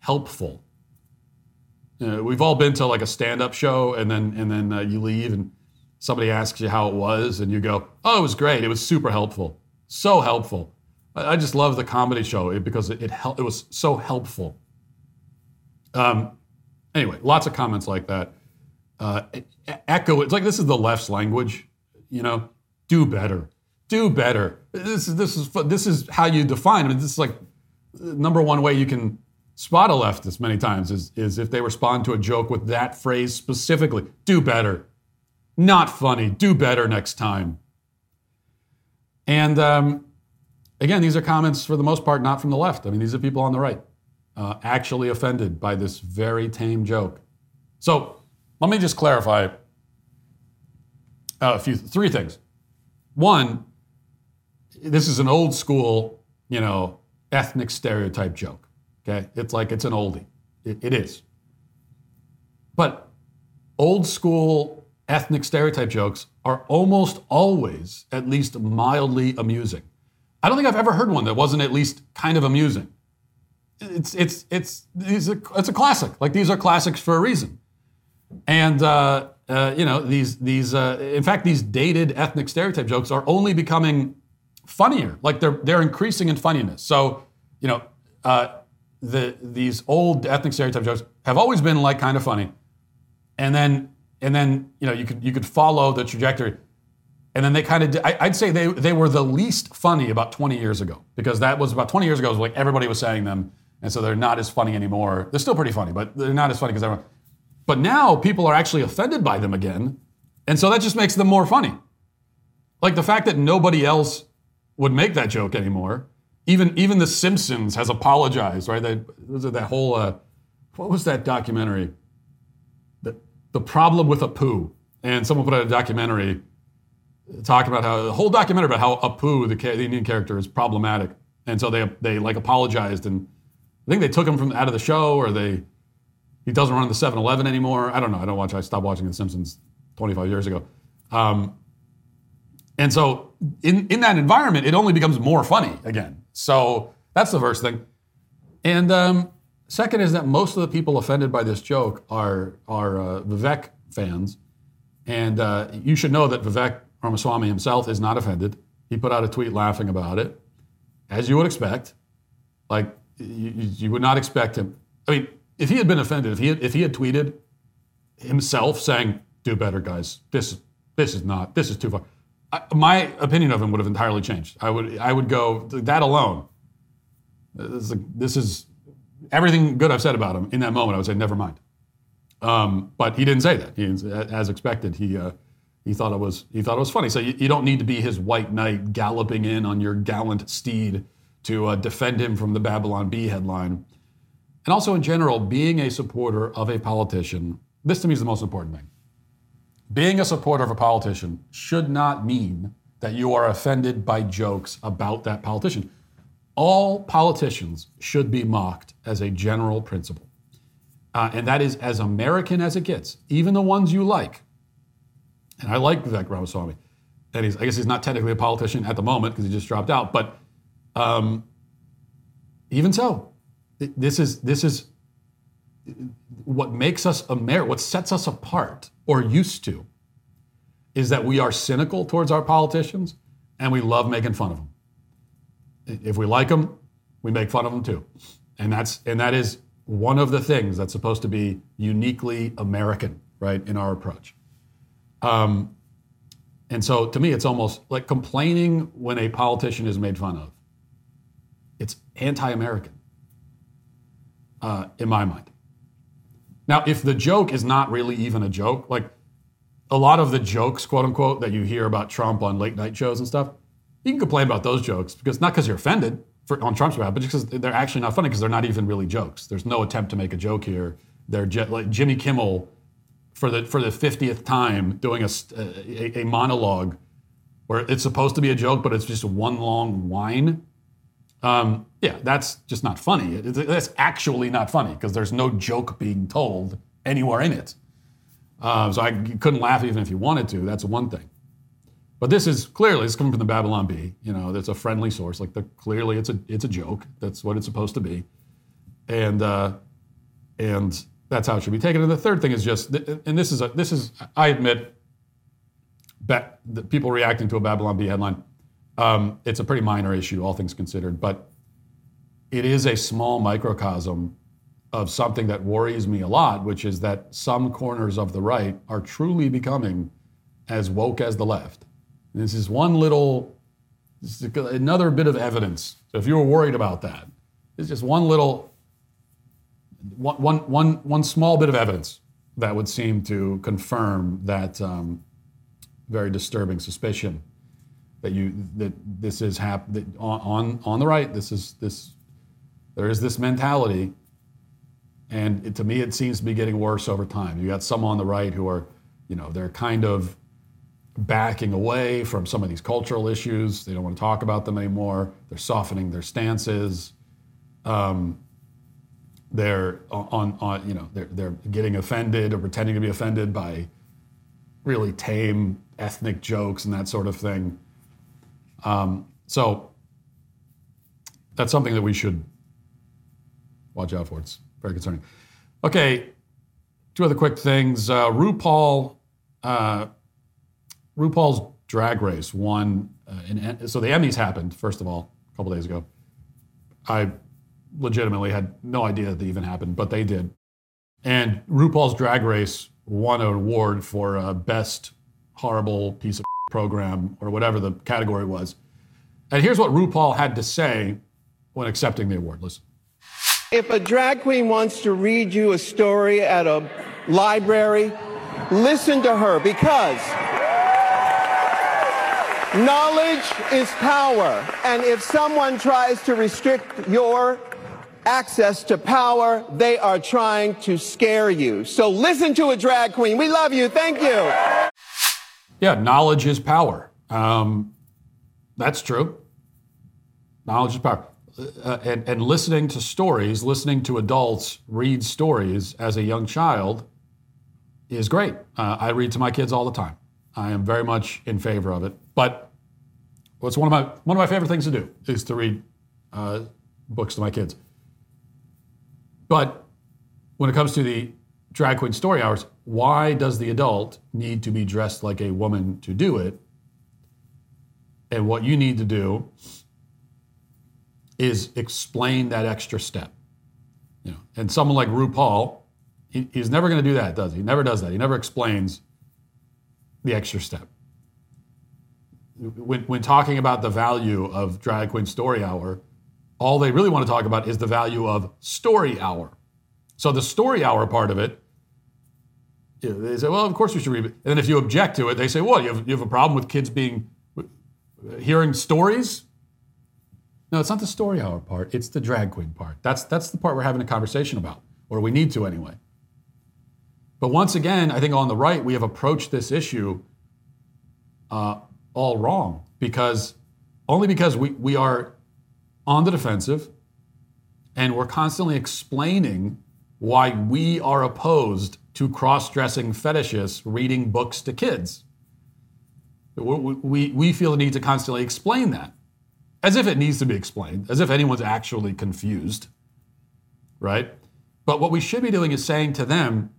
helpful. Know, we've all been to like a stand-up show, and then and then uh, you leave, and somebody asks you how it was, and you go, "Oh, it was great. It was super helpful, so helpful." I, I just love the comedy show because it it, it was so helpful. Um, anyway, lots of comments like that. Uh, echo. It's like this is the left's language. You know, do better, do better. This is this is this is how you define. I mean, this is like number one way you can spot a leftist many times is, is if they respond to a joke with that phrase specifically do better. Not funny. Do better next time. And um, again, these are comments for the most part not from the left. I mean, these are people on the right uh, actually offended by this very tame joke. So let me just clarify uh, a few, three things. One, this is an old school, you know, ethnic stereotype joke. Okay, it's like it's an oldie. it, it is. But old school ethnic stereotype jokes are almost always at least mildly amusing. I don't think I've ever heard one that wasn't at least kind of amusing. It's it's it's it's a classic. Like these are classics for a reason. And uh, uh, you know, these these uh, in fact these dated ethnic stereotype jokes are only becoming funnier. Like they're they're increasing in funniness. So you know, uh, the these old ethnic stereotype jokes have always been like kind of funny, and then and then you know you could you could follow the trajectory, and then they kind of I, I'd say they they were the least funny about 20 years ago because that was about 20 years ago. Was like everybody was saying them, and so they're not as funny anymore. They're still pretty funny, but they're not as funny because everyone. But now people are actually offended by them again, and so that just makes them more funny. Like the fact that nobody else would make that joke anymore. Even even The Simpsons has apologized, right? That that whole uh, what was that documentary? The the problem with Apu, and someone put out a documentary talking about how the whole documentary about how Apu, the, the Indian character, is problematic, and so they they like apologized, and I think they took him from out of the show, or they he doesn't run the 7-Eleven anymore. I don't know. I don't watch. I stopped watching The Simpsons 25 years ago. Um, and so in, in that environment, it only becomes more funny again. So that's the first thing. And um, second is that most of the people offended by this joke are, are uh, Vivek fans. And uh, you should know that Vivek Ramaswamy himself is not offended. He put out a tweet laughing about it, as you would expect. Like, you, you would not expect him. I mean, if he had been offended, if he had, if he had tweeted himself saying, "Do better, guys. This this is not. This is too far." I, my opinion of him would have entirely changed. I would I would go that alone. This is, this is everything good I've said about him in that moment. I would say never mind. Um, but he didn't say that. He, as expected, he uh, he thought it was he thought it was funny. So you, you, don't need to be his white knight galloping in on your gallant steed to uh, defend him from the Babylon Bee headline. And also, in general, being a supporter of a politician, this to me is the most important thing. Being a supporter of a politician should not mean that you are offended by jokes about that politician. All politicians should be mocked as a general principle. Uh, and that is as American as it gets, even the ones you like. And I like Vivek Ramaswamy. And he's, I guess he's not technically a politician at the moment because he just dropped out. But um, even so, this is this is what makes us America, what sets us apart or used to, is that we are cynical towards our politicians and we love making fun of them. If we like them, we make fun of them too, and that's and that is one of the things that's supposed to be uniquely American, right, in our approach. Um, and so, to me, it's almost like complaining when a politician is made fun of. It's anti-American uh, in my mind. Now, if the joke is not really even a joke, like a lot of the jokes, quote unquote, that you hear about Trump on late night shows and stuff, you can complain about those jokes because not because you're offended for, on Trump's behalf, but just because they're actually not funny because they're not even really jokes. There's no attempt to make a joke here. They're like Jimmy Kimmel for the for the 50th time doing a, a, a monologue where it's supposed to be a joke, but it's just one long whine um, yeah, that's just not funny. It, it, that's actually not funny because there's no joke being told anywhere in it. Uh, so I couldn't laugh even if you wanted to. That's one thing. But this is clearly it's coming from the Babylon Bee. You know, it's a friendly source. Like the, clearly, it's a it's a joke. That's what it's supposed to be, and uh, and that's how it should be taken. And the third thing is just, and this is a this is I admit, that people reacting to a Babylon Bee headline um, it's a pretty minor issue, all things considered, but it is a small microcosm of something that worries me a lot, which is that some corners of the right are truly becoming as woke as the left. And this is one little, is another bit of evidence. So if you were worried about that, it's just one little, one, one, one, one small bit of evidence that would seem to confirm that um, very disturbing suspicion that you that this is hap- that on, on on the right this is this there is this mentality. And it, to me it seems to be getting worse over time. You got some on the right who are you know they're kind of backing away from some of these cultural issues. They don't want to talk about them anymore. They're softening their stances. Um, they're on, on you know they're, they're getting offended or pretending to be offended by really tame ethnic jokes and that sort of thing um, so that's something that we should watch out for. It's very concerning. Okay, two other quick things. Uh, RuPaul uh, RuPaul's Drag Race won. Uh, an, so the Emmys happened first of all a couple days ago. I legitimately had no idea that they even happened, but they did. And RuPaul's Drag Race won an award for uh, best horrible piece of program or whatever the category was. And here's what RuPaul had to say when accepting the award. Listen. If a drag queen wants to read you a story at a library, listen to her because knowledge is power. And if someone tries to restrict your access to power, they are trying to scare you. So listen to a drag queen. We love you. Thank you. Yeah, knowledge is power. Um, that's true. Knowledge is power. Uh, and, and listening to stories, listening to adults read stories as a young child is great. Uh, I read to my kids all the time. I am very much in favor of it. But what's one of my one of my favorite things to do is to read uh, books to my kids. But when it comes to the drag queen story hours, why does the adult need to be dressed like a woman to do it? And what you need to do is explain that extra step. You know, and someone like RuPaul, he, he's never going to do that, does he? He never does that. He never explains the extra step. When, when talking about the value of Drag Queen Story Hour, all they really want to talk about is the value of Story Hour. So the Story Hour part of it, they say, well, of course we should read it. And then if you object to it, they say, well, you have, you have a problem with kids being hearing stories? No, it's not the story hour part. It's the drag queen part. That's that's the part we're having a conversation about, or we need to anyway. But once again, I think on the right we have approached this issue uh, all wrong because only because we we are on the defensive and we're constantly explaining why we are opposed to cross-dressing fetishists reading books to kids. We, we, we feel the need to constantly explain that as if it needs to be explained, as if anyone's actually confused, right? But what we should be doing is saying to them,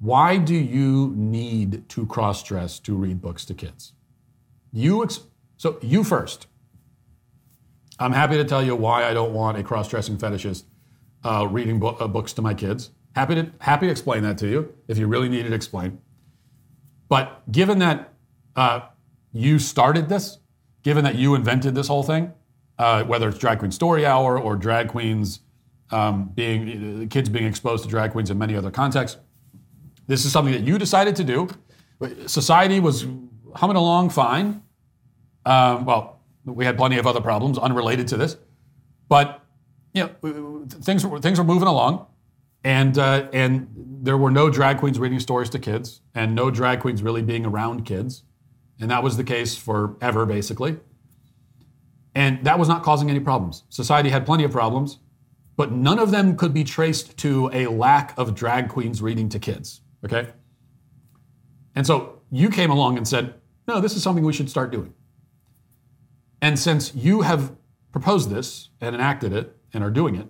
why do you need to cross dress to read books to kids? You ex- so you first. I'm happy to tell you why I don't want a cross dressing fetishist uh, reading bo- uh, books to my kids. Happy to happy to explain that to you if you really need it explained. But given that uh, you started this, given that you invented this whole thing, uh, whether it's Drag Queen Story Hour or drag queens um, being kids being exposed to drag queens in many other contexts, this is something that you decided to do. Society was humming along fine. Um, well, we had plenty of other problems unrelated to this, but you know things things were moving along, and uh, and there were no drag queens reading stories to kids, and no drag queens really being around kids. And that was the case forever, basically. And that was not causing any problems. Society had plenty of problems, but none of them could be traced to a lack of drag queens reading to kids. Okay? And so you came along and said, no, this is something we should start doing. And since you have proposed this and enacted it and are doing it,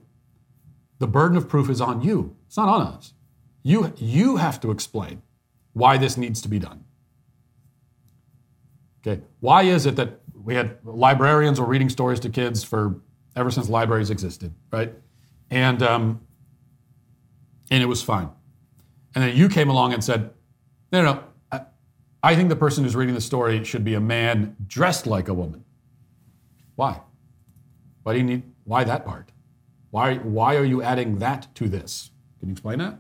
the burden of proof is on you. It's not on us. You, you have to explain why this needs to be done. Okay, why is it that we had librarians were reading stories to kids for ever since libraries existed, right? And um, and it was fine. And then you came along and said, no, no, no. I, I think the person who's reading the story should be a man dressed like a woman. Why? Why do you need? Why that part? Why why are you adding that to this? Can you explain that?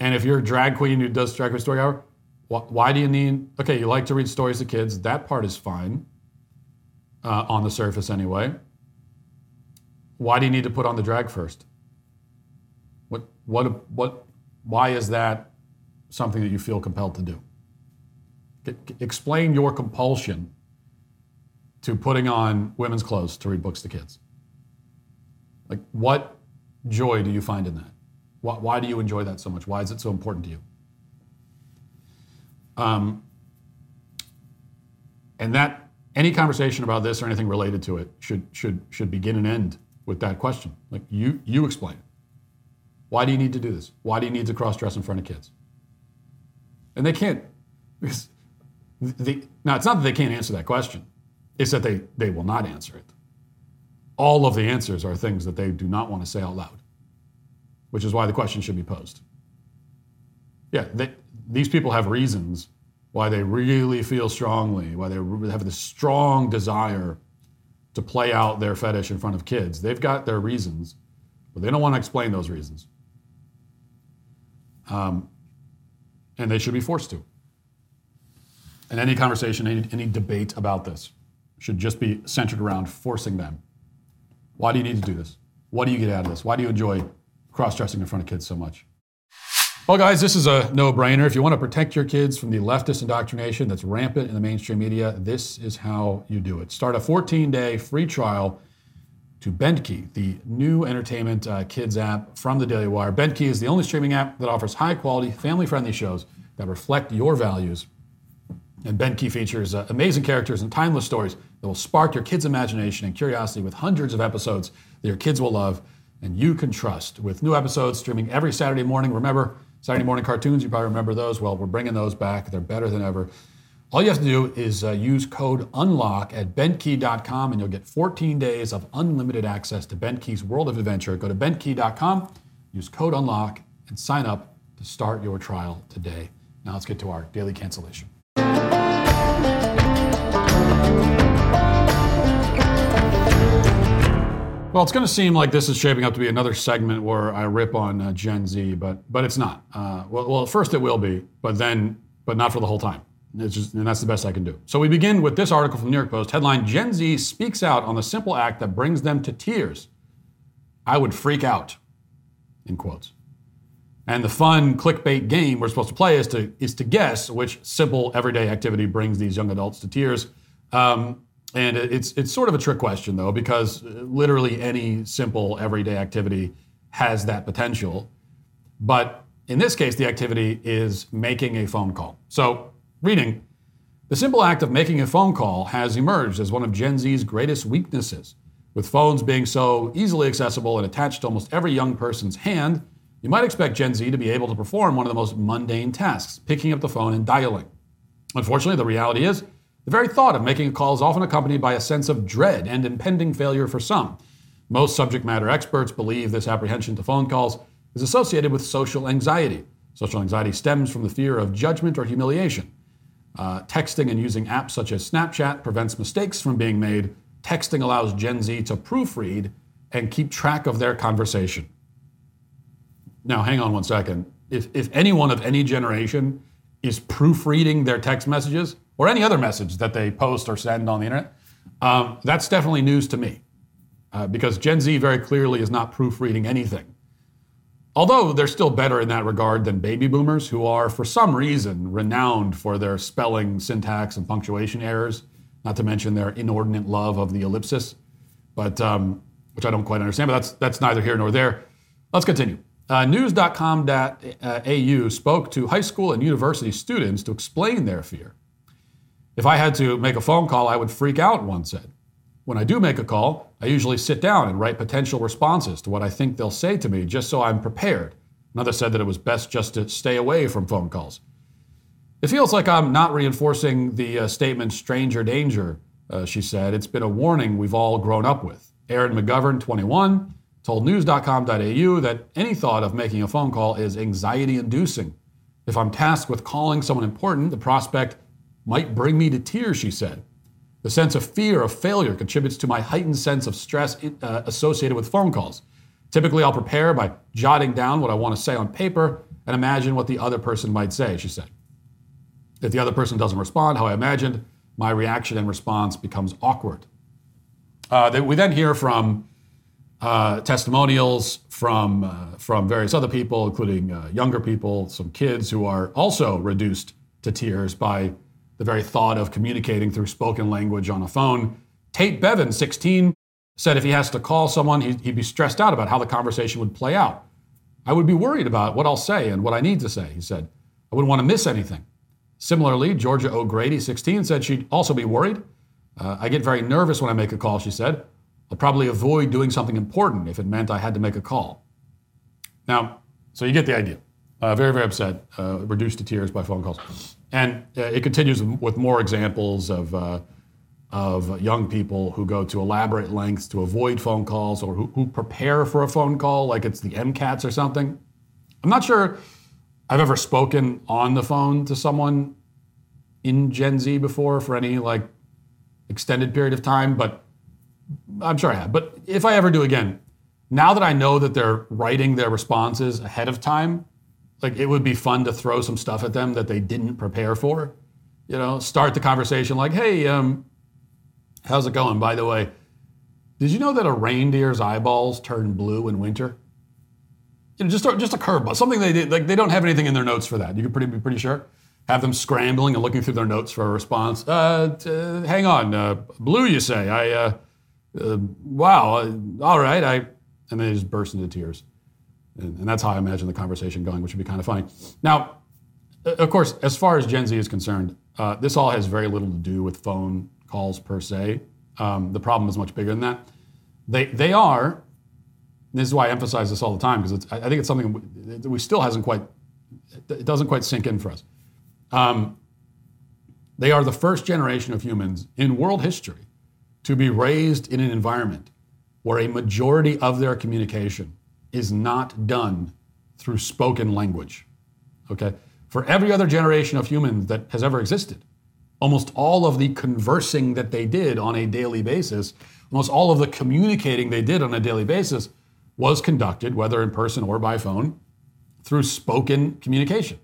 And if you're a drag queen who does drag queen story hour, why do you need? Okay, you like to read stories to kids. That part is fine uh, on the surface, anyway. Why do you need to put on the drag first? What? What? What? Why is that something that you feel compelled to do? explain your compulsion to putting on women's clothes to read books to kids. Like, what joy do you find in that? Why, why do you enjoy that so much? Why is it so important to you? Um, and that any conversation about this or anything related to it should should should begin and end with that question. Like you you explain it. Why do you need to do this? Why do you need to cross dress in front of kids? And they can't. Because they, now, it's not that they can't answer that question, it's that they, they will not answer it. All of the answers are things that they do not want to say out loud, which is why the question should be posed. Yeah, they, these people have reasons why they really feel strongly, why they have this strong desire to play out their fetish in front of kids. They've got their reasons, but they don't want to explain those reasons. Um, and they should be forced to. And any conversation, any, any debate about this should just be centered around forcing them. Why do you need to do this? What do you get out of this? Why do you enjoy cross dressing in front of kids so much? Well, guys, this is a no brainer. If you want to protect your kids from the leftist indoctrination that's rampant in the mainstream media, this is how you do it. Start a 14 day free trial to BentKey, the new entertainment uh, kids app from the Daily Wire. BentKey is the only streaming app that offers high quality, family friendly shows that reflect your values. And BentKey features uh, amazing characters and timeless stories that will spark your kids' imagination and curiosity with hundreds of episodes that your kids will love and you can trust. With new episodes streaming every Saturday morning, remember, Saturday morning cartoons, you probably remember those. Well, we're bringing those back. They're better than ever. All you have to do is uh, use code UNLOCK at bentkey.com and you'll get 14 days of unlimited access to BentKey's world of adventure. Go to bentkey.com, use code UNLOCK, and sign up to start your trial today. Now let's get to our daily cancellation. Well, it's going to seem like this is shaping up to be another segment where I rip on uh, Gen Z, but but it's not. Uh, well, well, at first it will be, but then, but not for the whole time. It's just, and that's the best I can do. So we begin with this article from New York Post, headline: Gen Z speaks out on the simple act that brings them to tears. I would freak out, in quotes. And the fun clickbait game we're supposed to play is to is to guess which simple everyday activity brings these young adults to tears. Um, and it's it's sort of a trick question though, because literally any simple everyday activity has that potential. But in this case, the activity is making a phone call. So, reading, the simple act of making a phone call has emerged as one of Gen Z's greatest weaknesses. With phones being so easily accessible and attached to almost every young person's hand, you might expect Gen Z to be able to perform one of the most mundane tasks, picking up the phone and dialing. Unfortunately, the reality is the very thought of making a call is often accompanied by a sense of dread and impending failure for some. Most subject matter experts believe this apprehension to phone calls is associated with social anxiety. Social anxiety stems from the fear of judgment or humiliation. Uh, texting and using apps such as Snapchat prevents mistakes from being made. Texting allows Gen Z to proofread and keep track of their conversation. Now, hang on one second. If, if anyone of any generation is proofreading their text messages, or any other message that they post or send on the internet, um, that's definitely news to me uh, because Gen Z very clearly is not proofreading anything. Although they're still better in that regard than baby boomers, who are, for some reason, renowned for their spelling, syntax, and punctuation errors, not to mention their inordinate love of the ellipsis, but um, which I don't quite understand, but that's, that's neither here nor there. Let's continue. Uh, news.com.au spoke to high school and university students to explain their fear. If I had to make a phone call, I would freak out, one said. When I do make a call, I usually sit down and write potential responses to what I think they'll say to me just so I'm prepared. Another said that it was best just to stay away from phone calls. It feels like I'm not reinforcing the uh, statement stranger danger, uh, she said. It's been a warning we've all grown up with. Aaron McGovern, 21, told news.com.au that any thought of making a phone call is anxiety inducing. If I'm tasked with calling someone important, the prospect might bring me to tears, she said. The sense of fear of failure contributes to my heightened sense of stress uh, associated with phone calls. Typically, I'll prepare by jotting down what I want to say on paper and imagine what the other person might say, she said. If the other person doesn't respond how I imagined, my reaction and response becomes awkward. Uh, we then hear from uh, testimonials from, uh, from various other people, including uh, younger people, some kids who are also reduced to tears by the very thought of communicating through spoken language on a phone. Tate Bevan, 16, said if he has to call someone, he'd be stressed out about how the conversation would play out. I would be worried about what I'll say and what I need to say, he said. I wouldn't want to miss anything. Similarly, Georgia O'Grady, 16, said she'd also be worried. Uh, I get very nervous when I make a call, she said. I'll probably avoid doing something important if it meant I had to make a call. Now, so you get the idea. uh, very, very upset, uh, reduced to tears by phone calls. And uh, it continues with more examples of, uh, of young people who go to elaborate lengths to avoid phone calls or who, who prepare for a phone call like it's the MCATs or something. I'm not sure I've ever spoken on the phone to someone in Gen Z before for any like extended period of time, but I'm sure I have. But if I ever do again, now that I know that they're writing their responses ahead of time, like it would be fun to throw some stuff at them that they didn't prepare for. You know, start the conversation like, "Hey, um, how's it going? By the way, did you know that a reindeer's eyeballs turn blue in winter?" You know, just a, just a curveball, something they did. Like they don't have anything in their notes for that. You can pretty be pretty sure. Have them scrambling and looking through their notes for a response. Uh, t- hang on, uh, blue, you say? I, uh, uh, wow, uh, all right. I, and then they just burst into tears. And, and that's how I imagine the conversation going, which would be kind of funny. Now, uh, of course, as far as Gen Z is concerned, uh, this all has very little to do with phone calls per se. Um, the problem is much bigger than that. They, they are, this is why I emphasize this all the time, because I think it's something we, we still hasn't quite, it doesn't quite sink in for us. Um, they are the first generation of humans in world history to be raised in an environment where a majority of their communication is not done through spoken language. Okay? For every other generation of humans that has ever existed, almost all of the conversing that they did on a daily basis, almost all of the communicating they did on a daily basis was conducted, whether in person or by phone, through spoken communication.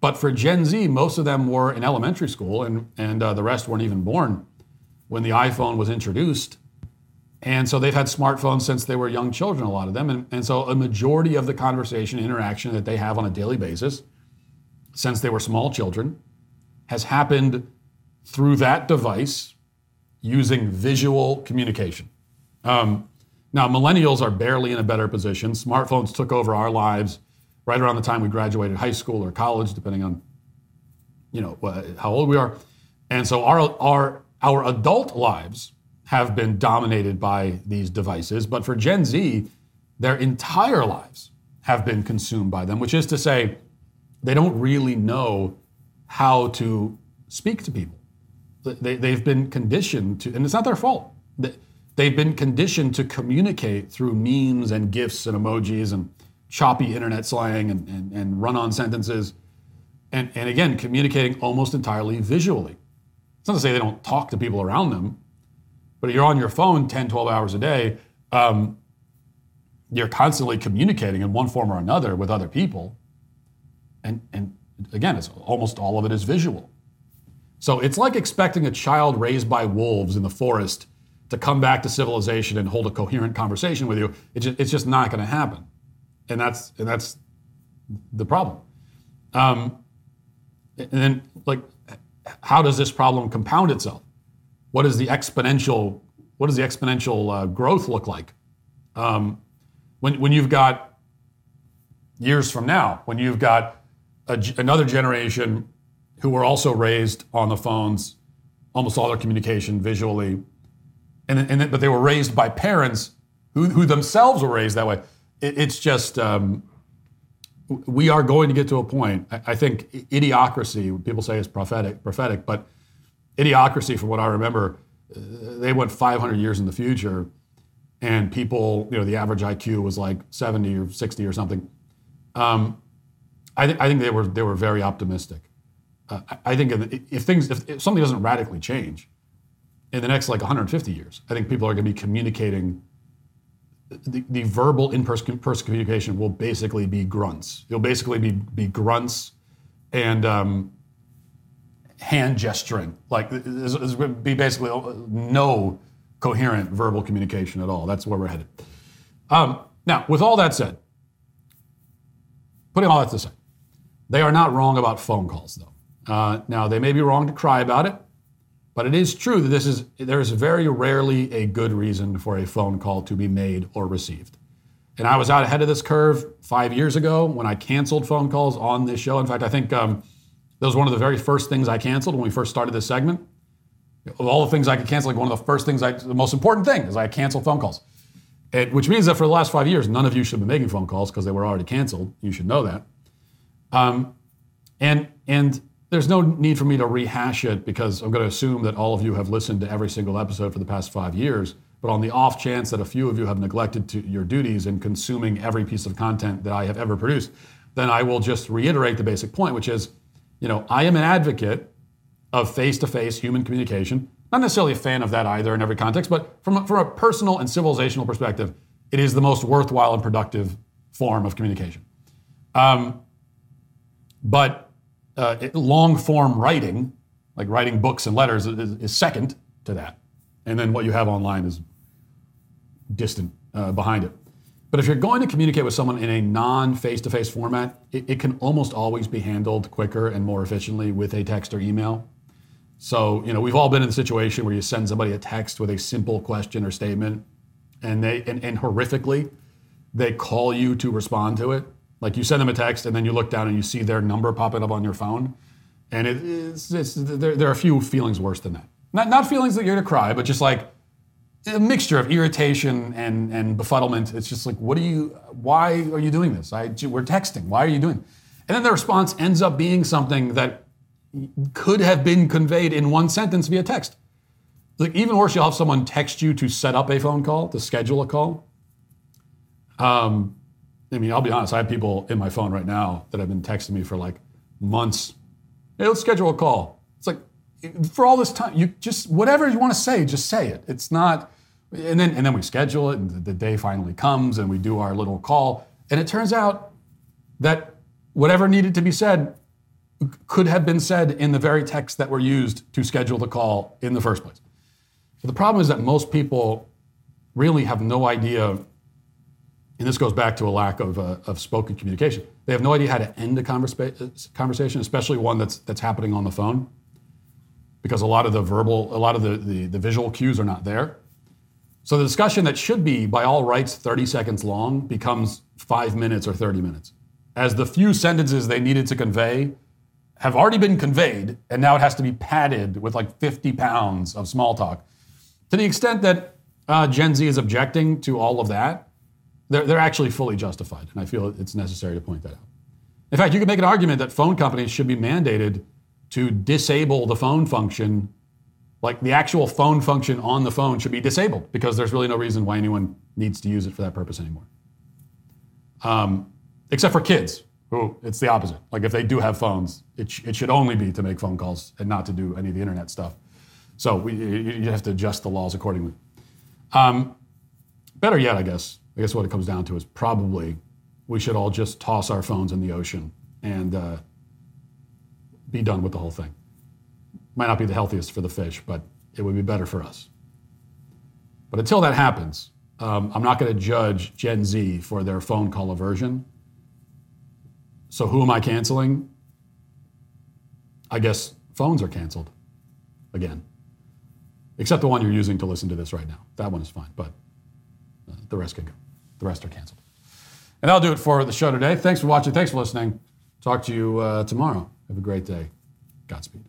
But for Gen Z, most of them were in elementary school, and, and uh, the rest weren't even born when the iPhone was introduced. And so they've had smartphones since they were young children, a lot of them. And, and so a majority of the conversation, interaction that they have on a daily basis since they were small children has happened through that device using visual communication. Um, now, millennials are barely in a better position. Smartphones took over our lives right around the time we graduated high school or college, depending on you know how old we are. And so our our our adult lives have been dominated by these devices, but for Gen Z, their entire lives have been consumed by them, which is to say, they don't really know how to speak to people. They, they've been conditioned to, and it's not their fault. They've been conditioned to communicate through memes and GIFs and emojis and choppy internet slang and, and, and run on sentences. And, and again, communicating almost entirely visually. Not to say they don't talk to people around them, but you're on your phone 10, 12 hours a day. Um, you're constantly communicating in one form or another with other people. And, and again, it's almost all of it is visual. So it's like expecting a child raised by wolves in the forest to come back to civilization and hold a coherent conversation with you. Just, it's just not going to happen and that's and that's the problem. Um, and then, like, how does this problem compound itself? What is the exponential? What does the exponential uh, growth look like? Um, when when you've got years from now, when you've got a, another generation who were also raised on the phones, almost all their communication visually, and, and but they were raised by parents who, who themselves were raised that way it, it's just um, we are going to get to a point. I, I, think idiocracy. People say is prophetic, prophetic, but idiocracy, from what I remember, uh, they went 500 years in the future, and people, you know, the average IQ was like 70 or 60 or something. Um, I, th- I think they were they were very optimistic. Uh, I think if things if, if something doesn't radically change in the next like 150 years, I think people are going to be communicating the, the verbal in-person communication will basically be grunts. It'll basically be, be grunts and um, hand gesturing. Like going to be basically no coherent verbal communication at all. That's where we're headed. Um, now, with all that said, putting all that to the side, they are not wrong about phone calls, though. Uh, now, they may be wrong to cry about it. But it is true that this is there is very rarely a good reason for a phone call to be made or received. And I was out ahead of this curve five years ago when I canceled phone calls on this show. In fact, I think um, that was one of the very first things I canceled when we first started this segment. Of all the things I could cancel, like one of the first things, I, the most important thing is I canceled phone calls. It, which means that for the last five years, none of you should be making phone calls because they were already canceled. You should know that. Um, and and there's no need for me to rehash it because I'm going to assume that all of you have listened to every single episode for the past five years. But on the off chance that a few of you have neglected to your duties in consuming every piece of content that I have ever produced, then I will just reiterate the basic point, which is, you know, I am an advocate of face-to-face human communication. Not necessarily a fan of that either in every context, but from a, from a personal and civilizational perspective, it is the most worthwhile and productive form of communication. Um, but uh, long form writing, like writing books and letters, is, is second to that. And then what you have online is distant uh, behind it. But if you're going to communicate with someone in a non face to face format, it, it can almost always be handled quicker and more efficiently with a text or email. So, you know, we've all been in the situation where you send somebody a text with a simple question or statement, and they, and, and horrifically, they call you to respond to it. Like you send them a text, and then you look down and you see their number popping up on your phone, and it, it's, it's, there, there are a few feelings worse than that. Not, not feelings that you're gonna cry, but just like a mixture of irritation and, and befuddlement. It's just like, what are you, why are you doing this? I, we're texting. Why are you doing? And then the response ends up being something that could have been conveyed in one sentence via text. Like even worse, you'll have someone text you to set up a phone call, to schedule a call. Um, I mean, I'll be honest. I have people in my phone right now that have been texting me for like months. Hey, let's schedule a call. It's like for all this time, you just whatever you want to say, just say it. It's not, and then and then we schedule it, and the, day finally comes, and we do our little call, and it turns out that whatever needed to be said could have been said in the very text that were used to schedule the call in the first place. The problem is that most people really have no idea, and this goes back to a lack of, uh, of spoken communication. They have no idea how to end a conversa- conversation, especially one that's that's happening on the phone, because a lot of the verbal, a lot of the, the, the visual cues are not there. So the discussion that should be, by all rights, 30 seconds long becomes five minutes or 30 minutes, as the few sentences they needed to convey have already been conveyed, and now it has to be padded with like 50 pounds of small talk. To the extent that uh, Gen Z is objecting to all of that, they're, they're actually fully justified, and I feel it's necessary to point that out. In fact, you could make an argument that phone companies should be mandated to disable the phone function, like the actual phone function on the phone should be disabled because there's really no reason why anyone needs to use it for that purpose anymore. Um, except for kids, who it's the opposite. Like if they do have phones, it, sh- it should only be to make phone calls and not to do any of the internet stuff. So we, you you have to adjust the laws accordingly. Um, better yet, I guess, I guess what it comes down to is probably we should all just toss our phones in the ocean and uh, be done with the whole thing. Might not be the healthiest for the fish, but it would be better for us. But until that happens, um, I'm not going to judge Gen Z for their phone call aversion. So who am I canceling? I guess phones are canceled again, except the one you're using to listen to this right now. That one is fine, but uh, the rest can go. The rest are canceled. And that'll do it for the show today. Thanks for watching. Thanks for listening. Talk to you uh, tomorrow. Have a great day. Godspeed.